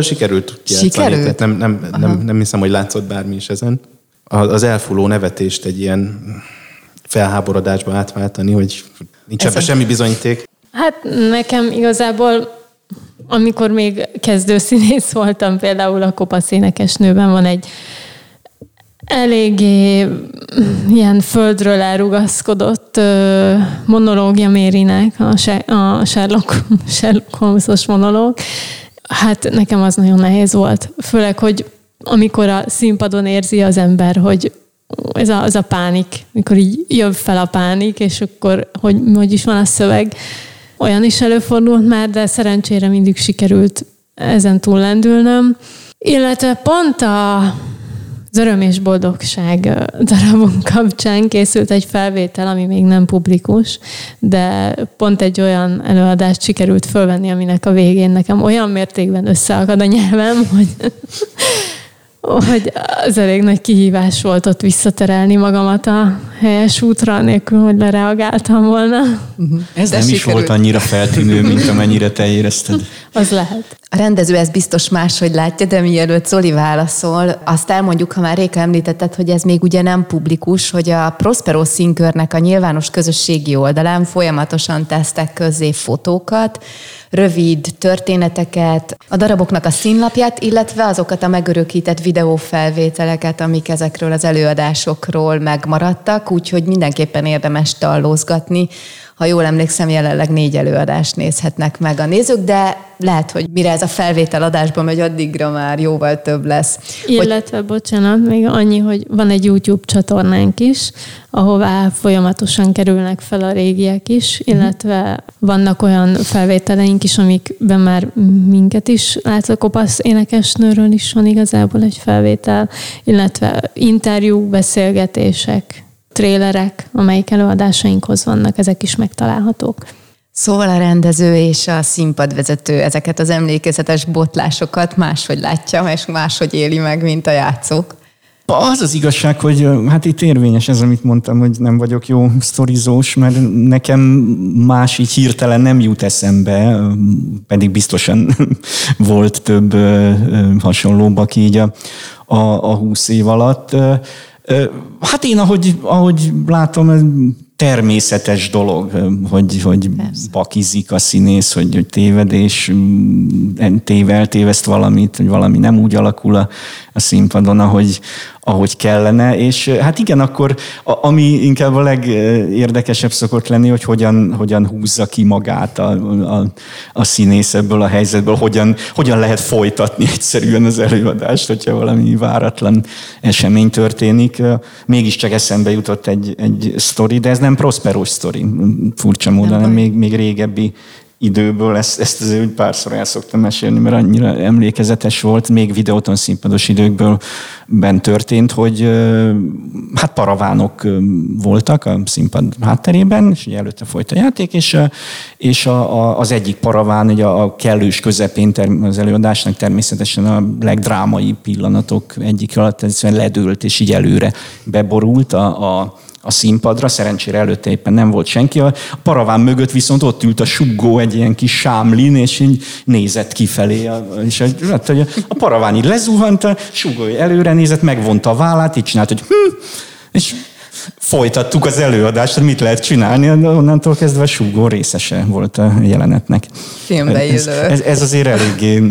[SPEAKER 3] Sikerült kiátszani. Sikerült? Tehát nem, nem, nem, nem hiszem, hogy látszott bármi is ezen. Az elfuló nevetést egy ilyen felháborodásba átváltani, hogy nincs ebben semmi bizonyíték.
[SPEAKER 1] Hát nekem igazából amikor még kezdőszínész voltam, például a Kopasz énekesnőben van egy eléggé ilyen földről elrugaszkodott monológia Mérinek, a Sherlock, Sherlock Holmes-os monológ. Hát nekem az nagyon nehéz volt. Főleg, hogy amikor a színpadon érzi az ember, hogy ez a, az a pánik, mikor így jön fel a pánik, és akkor hogy, hogy is van a szöveg. Olyan is előfordult már, de szerencsére mindig sikerült ezen túl lendülnöm. Illetve pont a az Öröm és Boldogság darabunk kapcsán készült egy felvétel, ami még nem publikus, de pont egy olyan előadást sikerült fölvenni, aminek a végén nekem olyan mértékben összeakad a nyelvem, hogy hogy az elég nagy kihívás volt ott visszaterelni magamat a helyes útra, nélkül, hogy lereagáltam volna.
[SPEAKER 2] Uh-huh. Ez De nem sikerült. is volt annyira feltűnő, mint amennyire te érezted.
[SPEAKER 1] Az lehet.
[SPEAKER 4] A rendező ezt biztos máshogy látja, de mielőtt Zoli válaszol, azt elmondjuk, ha már Réka említetted, hogy ez még ugye nem publikus, hogy a Prospero Színkörnek a nyilvános közösségi oldalán folyamatosan tesztek közzé fotókat, rövid történeteket, a daraboknak a színlapját, illetve azokat a megörökített videófelvételeket, amik ezekről az előadásokról megmaradtak, úgyhogy mindenképpen érdemes tallózgatni ha jól emlékszem, jelenleg négy előadást nézhetnek meg a nézők, de lehet, hogy mire ez a felvétel adásban megy, addigra már jóval több lesz.
[SPEAKER 1] Illetve, hogy... bocsánat, még annyi, hogy van egy YouTube csatornánk is, ahová folyamatosan kerülnek fel a régiek is, mhm. illetve vannak olyan felvételeink is, amikben már minket is látsz, a kopasz énekesnőről is van igazából egy felvétel, illetve interjú, beszélgetések trélerek, amelyik előadásainkhoz vannak, ezek is megtalálhatók.
[SPEAKER 4] Szóval a rendező és a színpadvezető ezeket az emlékezetes botlásokat máshogy látja, és máshogy éli meg, mint a játszók.
[SPEAKER 2] Az az igazság, hogy hát itt érvényes ez, amit mondtam, hogy nem vagyok jó sztorizós, mert nekem más így hirtelen nem jut eszembe, pedig biztosan volt több hasonlóbb, aki így a, a, a 20 év alatt. Hát én, ahogy, ahogy látom, természetes dolog, hogy, hogy bakizik a színész, hogy, hogy téved, és mm, téve, eltéveszt valamit, hogy valami nem úgy alakul a, a színpadon, ahogy, ahogy kellene, és hát igen, akkor a, ami inkább a legérdekesebb szokott lenni, hogy hogyan, hogyan húzza ki magát a, a, a színész ebből a helyzetből, hogyan, hogyan lehet folytatni egyszerűen az előadást, hogyha valami váratlan esemény történik. Mégiscsak eszembe jutott egy, egy sztori, de ez nem prosperos sztori, furcsa módon, hanem még, még régebbi időből, ezt, ezt azért úgy párszor el szoktam mesélni, mert annyira emlékezetes volt, még videóton színpados időkből ben történt, hogy hát paravánok voltak a színpad hátterében, és ugye előtte folyt a játék, és, és a, a, az egyik paraván ugye a kellős közepén az előadásnak természetesen a legdrámai pillanatok egyik alatt egyszerűen ledőlt, és így előre beborult a, a a színpadra, szerencsére előtte éppen nem volt senki. A paraván mögött viszont ott ült a suggó egy ilyen kis sámlin, és így nézett kifelé. És hát, hogy a paraván így lezuhant, a suggó előre nézett, megvonta a vállát, így csinált, hogy hm, és folytattuk az előadást, hogy mit lehet csinálni, onnantól kezdve a súgó részese volt a jelenetnek.
[SPEAKER 4] Filmbe
[SPEAKER 2] ez, ez, ez azért eléggé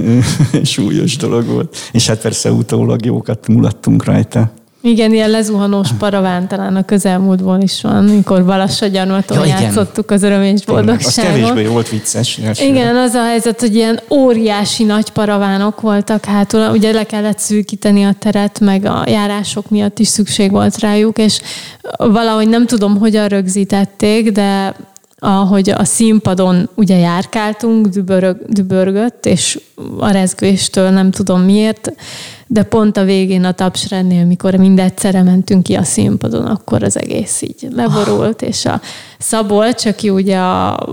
[SPEAKER 2] súlyos dolog volt. És hát persze utólag jókat mulattunk rajta.
[SPEAKER 1] Igen, ilyen lezuhanós paraván talán a közelmúltból is van, mikor Balassa gyanúton ja, játszottuk az öröm és boldogságot. Az
[SPEAKER 2] kevésbé volt vicces.
[SPEAKER 1] Elsőre. Igen, az a helyzet, hogy ilyen óriási nagy paravánok voltak hátul, ugye le kellett szűkíteni a teret, meg a járások miatt is szükség volt rájuk, és valahogy nem tudom, hogyan rögzítették, de ahogy a színpadon ugye járkáltunk, dübörög, dübörgött, és a rezgéstől nem tudom miért, de pont a végén a tapsrendnél, mikor mindegyszerre mentünk ki a színpadon, akkor az egész így leborult, és a Szabolcs, aki ugye a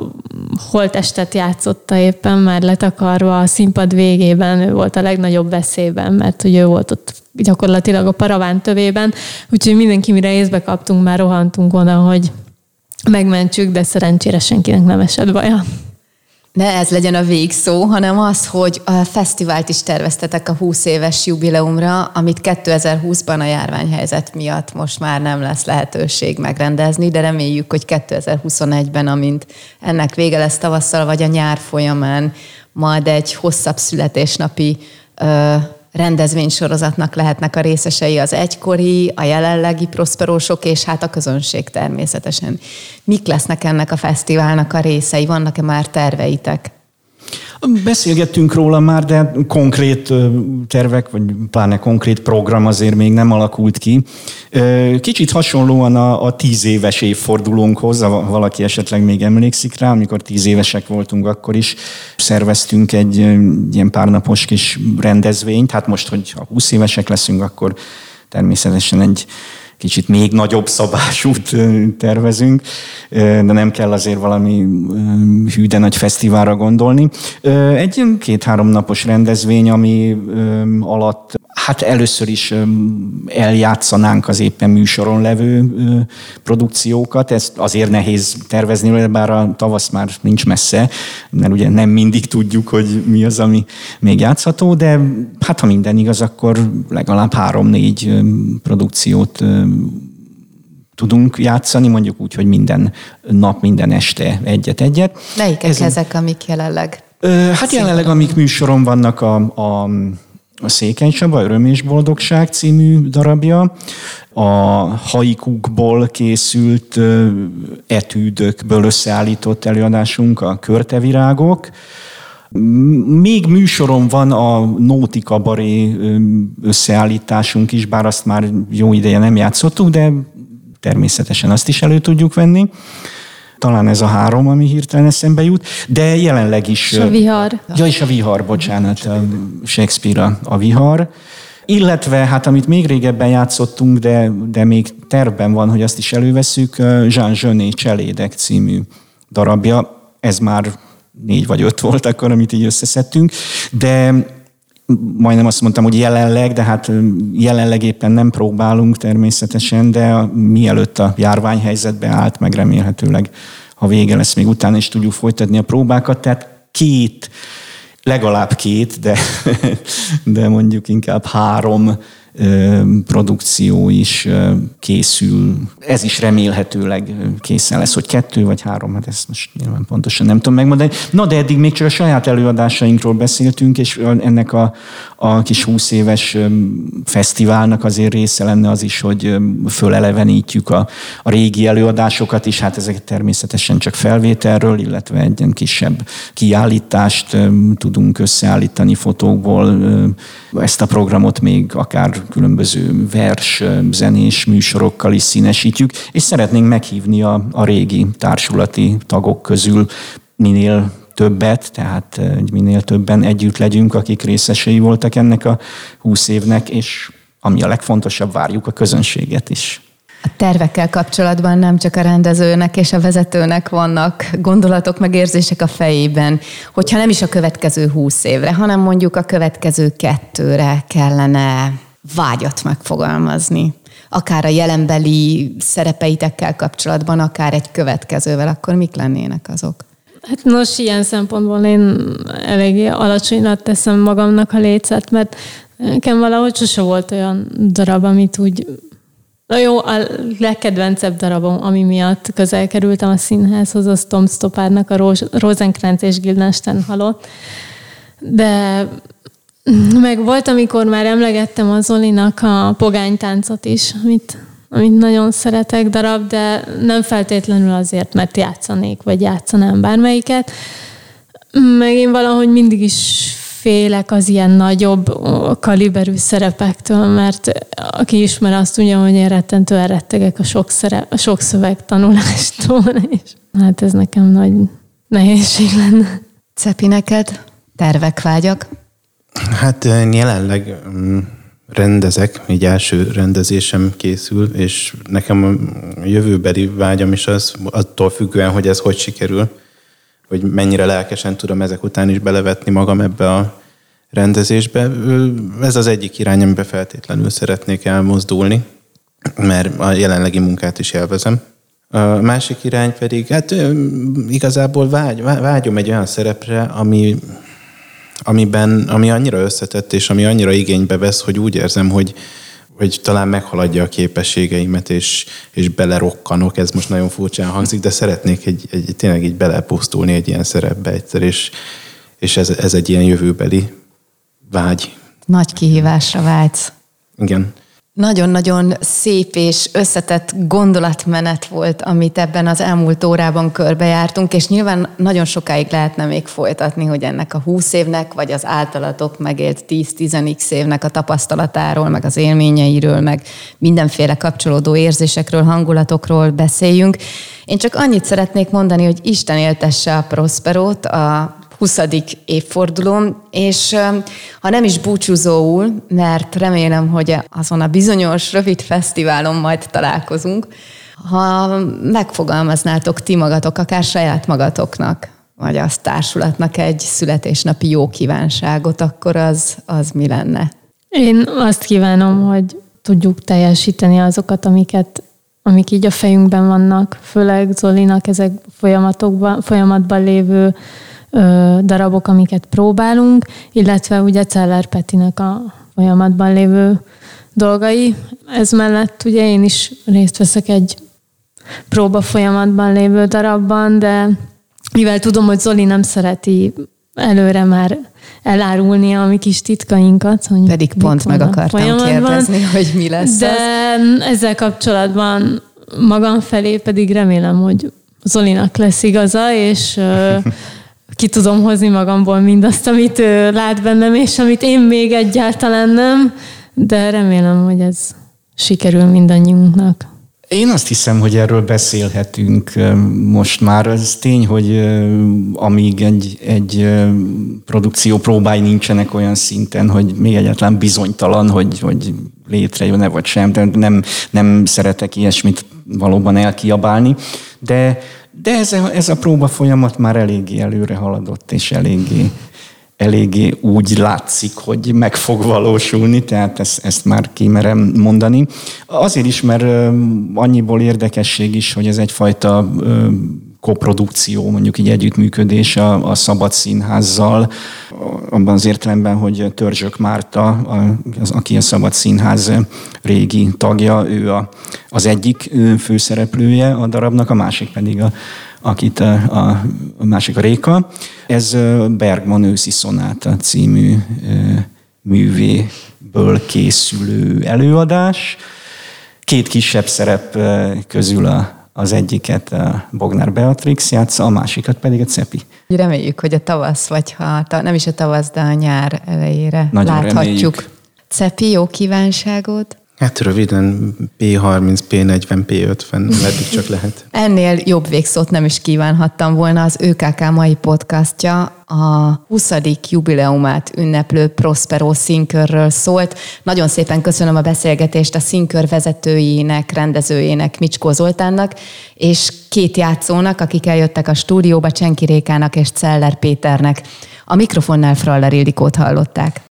[SPEAKER 1] holtestet játszotta éppen, már letakarva a színpad végében, ő volt a legnagyobb veszélyben, mert hogy ő volt ott gyakorlatilag a paraván tövében, úgyhogy mindenki, mire észbe kaptunk, már rohantunk oda, hogy megmentsük, de szerencsére senkinek nem esett baja
[SPEAKER 4] ne ez legyen a végszó, hanem az, hogy a fesztivált is terveztetek a 20 éves jubileumra, amit 2020-ban a járványhelyzet miatt most már nem lesz lehetőség megrendezni, de reméljük, hogy 2021-ben, amint ennek vége lesz tavasszal, vagy a nyár folyamán, majd egy hosszabb születésnapi ö, rendezvénysorozatnak lehetnek a részesei az egykori, a jelenlegi prosperósok, és hát a közönség természetesen. Mik lesznek ennek a fesztiválnak a részei? Vannak-e már terveitek?
[SPEAKER 2] Beszélgettünk róla már, de konkrét tervek, vagy pláne konkrét program azért még nem alakult ki. Kicsit hasonlóan a, a tíz éves évfordulónkhoz, ha valaki esetleg még emlékszik rá, amikor tíz évesek voltunk, akkor is szerveztünk egy ilyen párnapos kis rendezvényt. Hát most, hogy ha 20 évesek leszünk, akkor természetesen egy kicsit még nagyobb szabásút tervezünk, de nem kell azért valami hű, de nagy fesztiválra gondolni. Egy két-három napos rendezvény, ami alatt hát először is eljátszanánk az éppen műsoron levő produkciókat. Ez azért nehéz tervezni, bár a tavasz már nincs messze, mert ugye nem mindig tudjuk, hogy mi az, ami még játszható, de hát ha minden igaz, akkor legalább három-négy produkciót tudunk játszani, mondjuk úgy, hogy minden nap, minden este egyet-egyet.
[SPEAKER 4] Melyikek Ez, ezek, amik jelenleg?
[SPEAKER 2] Hát jelenleg, amik műsoron vannak a, a a Székely Csaba, Öröm és Boldogság című darabja, a haikukból készült etűdökből összeállított előadásunk, a Körtevirágok, még műsoron van a Nóti Kabaré összeállításunk is, bár azt már jó ideje nem játszottuk, de természetesen azt is elő tudjuk venni. Talán ez a három, ami hirtelen eszembe jut, de jelenleg is...
[SPEAKER 1] És a vihar.
[SPEAKER 2] Ja, és a vihar, bocsánat, Shakespeare a, a vihar. Illetve, hát amit még régebben játszottunk, de, de még tervben van, hogy azt is előveszük, Jean Genet Cselédek című darabja. Ez már négy vagy öt volt akkor, amit így összeszedtünk, de majdnem azt mondtam, hogy jelenleg, de hát jelenleg éppen nem próbálunk természetesen, de mielőtt a járványhelyzetbe állt, meg remélhetőleg, ha vége lesz, még utána is tudjuk folytatni a próbákat. Tehát két, legalább két, de, de mondjuk inkább három produkció is készül. Ez is remélhetőleg készen lesz, hogy kettő vagy három, hát ezt most nyilván pontosan nem tudom megmondani. Na, de eddig még csak a saját előadásainkról beszéltünk, és ennek a, a kis 20 éves fesztiválnak azért része lenne az is, hogy fölelevenítjük a, a régi előadásokat is, hát ezeket természetesen csak felvételről, illetve egy ilyen kisebb kiállítást tudunk összeállítani fotókból. Ezt a programot még akár különböző vers, zenés műsorokkal is színesítjük, és szeretnénk meghívni a, a régi társulati tagok közül minél többet, tehát minél többen együtt legyünk, akik részesei voltak ennek a húsz évnek, és ami a legfontosabb, várjuk a közönséget is.
[SPEAKER 4] A tervekkel kapcsolatban nem csak a rendezőnek és a vezetőnek vannak gondolatok, meg érzések a fejében, hogyha nem is a következő húsz évre, hanem mondjuk a következő kettőre kellene vágyat megfogalmazni, akár a jelenbeli szerepeitekkel kapcsolatban, akár egy következővel, akkor mik lennének azok?
[SPEAKER 1] Hát nos, ilyen szempontból én eléggé alacsonyra teszem magamnak a lécet, mert nekem valahogy sose volt olyan darab, amit úgy Na jó, a legkedvencebb darabom, ami miatt közel kerültem a színházhoz, az Tom Stoppardnak a Rosenkrantz és Guildenstern halott. De meg volt, amikor már emlegettem az Zolinak a pogánytáncot is, amit, amit nagyon szeretek darab, de nem feltétlenül azért, mert játszanék, vagy játszanám bármelyiket. Meg én valahogy mindig is félek az ilyen nagyobb kaliberű szerepektől, mert aki ismer azt tudja, hogy én rettentően rettegek a sok, szerep, a sok szöveg tanulástól, és hát ez nekem nagy nehézség lenne.
[SPEAKER 4] Cepi, neked tervek, vágyak?
[SPEAKER 3] Hát én jelenleg mm, rendezek, egy első rendezésem készül, és nekem a jövőbeli vágyam is az, attól függően, hogy ez hogy sikerül, hogy mennyire lelkesen tudom ezek után is belevetni magam ebbe a rendezésbe. Ez az egyik irány, amiben feltétlenül szeretnék elmozdulni, mert a jelenlegi munkát is élvezem. A másik irány pedig, hát igazából vágy, vágyom egy olyan szerepre, ami, amiben, ami annyira összetett, és ami annyira igénybe vesz, hogy úgy érzem, hogy, hogy talán meghaladja a képességeimet, és, és belerokkanok, ez most nagyon furcsán hangzik, de szeretnék egy, egy, tényleg így belepusztulni egy ilyen szerepbe egyszer, és, és ez, ez egy ilyen jövőbeli vágy.
[SPEAKER 4] Nagy kihívásra vágysz.
[SPEAKER 3] Igen.
[SPEAKER 4] Nagyon-nagyon szép és összetett gondolatmenet volt, amit ebben az elmúlt órában körbejártunk, és nyilván nagyon sokáig lehetne még folytatni, hogy ennek a 20 évnek, vagy az általatok megélt 10-10x évnek a tapasztalatáról, meg az élményeiről, meg mindenféle kapcsolódó érzésekről, hangulatokról beszéljünk. Én csak annyit szeretnék mondani, hogy Isten éltesse a Prosperót, a 20. évfordulóm, és ha nem is búcsúzóul, mert remélem, hogy azon a bizonyos rövid fesztiválon majd találkozunk, ha megfogalmaznátok ti magatok, akár saját magatoknak, vagy az társulatnak egy születésnapi jó kívánságot, akkor az, az mi lenne?
[SPEAKER 1] Én azt kívánom, hogy tudjuk teljesíteni azokat, amiket amik így a fejünkben vannak, főleg Zolinak ezek folyamatokban, folyamatban lévő ö, darabok, amiket próbálunk, illetve ugye Celler Petinek a folyamatban lévő dolgai. Ez mellett ugye én is részt veszek egy próba folyamatban lévő darabban, de mivel tudom, hogy Zoli nem szereti előre már elárulni a mi kis titkainkat.
[SPEAKER 4] Hogy Pedig pont meg akartam kérdezni, hogy mi lesz
[SPEAKER 1] De az. ezzel kapcsolatban magam felé pedig remélem, hogy Zolinak lesz igaza, és ki tudom hozni magamból mindazt, amit ő lát bennem, és amit én még egyáltalán nem, de remélem, hogy ez sikerül mindannyiunknak.
[SPEAKER 2] Én azt hiszem, hogy erről beszélhetünk most már. Ez tény, hogy amíg egy, egy produkció próbái nincsenek olyan szinten, hogy még egyáltalán bizonytalan, hogy, hogy létrejön-e vagy sem, de nem, nem szeretek ilyesmit valóban elkiabálni. De de ez a, ez a próba folyamat már eléggé előre haladott, és eléggé, eléggé úgy látszik, hogy meg fog valósulni, tehát ezt, ezt már kimerem mondani. Azért is, mert annyiból érdekesség is, hogy ez egyfajta koprodukció, mondjuk egy együttműködés a, a Szabad Színházzal, abban az értelemben, hogy Törzsök Márta, az, aki a Szabad Színház régi tagja, ő a, az egyik főszereplője a darabnak, a másik pedig a, akit a, a, a másik a Réka. Ez Bergman őszi szonáta című művéből készülő előadás. Két kisebb szerep közül a az egyiket a Bognár Beatrix játsza, a másikat pedig a Cepi.
[SPEAKER 4] Reméljük, hogy a tavasz, vagy ha nem is a tavasz, de a nyár elejére Nagyon láthatjuk. Reméljük. Cepi, jó kívánságot!
[SPEAKER 3] Hát röviden P30, P40, P50, meddig csak lehet.
[SPEAKER 4] Ennél jobb végszót nem is kívánhattam volna. Az ÖKK mai podcastja a 20. jubileumát ünneplő Prospero színkörről szólt. Nagyon szépen köszönöm a beszélgetést a színkör vezetőjének, rendezőjének, Micskó Zoltánnak, és két játszónak, akik eljöttek a stúdióba, Csenki Rékának és Celler Péternek. A mikrofonnál Fraller Ildikót hallották.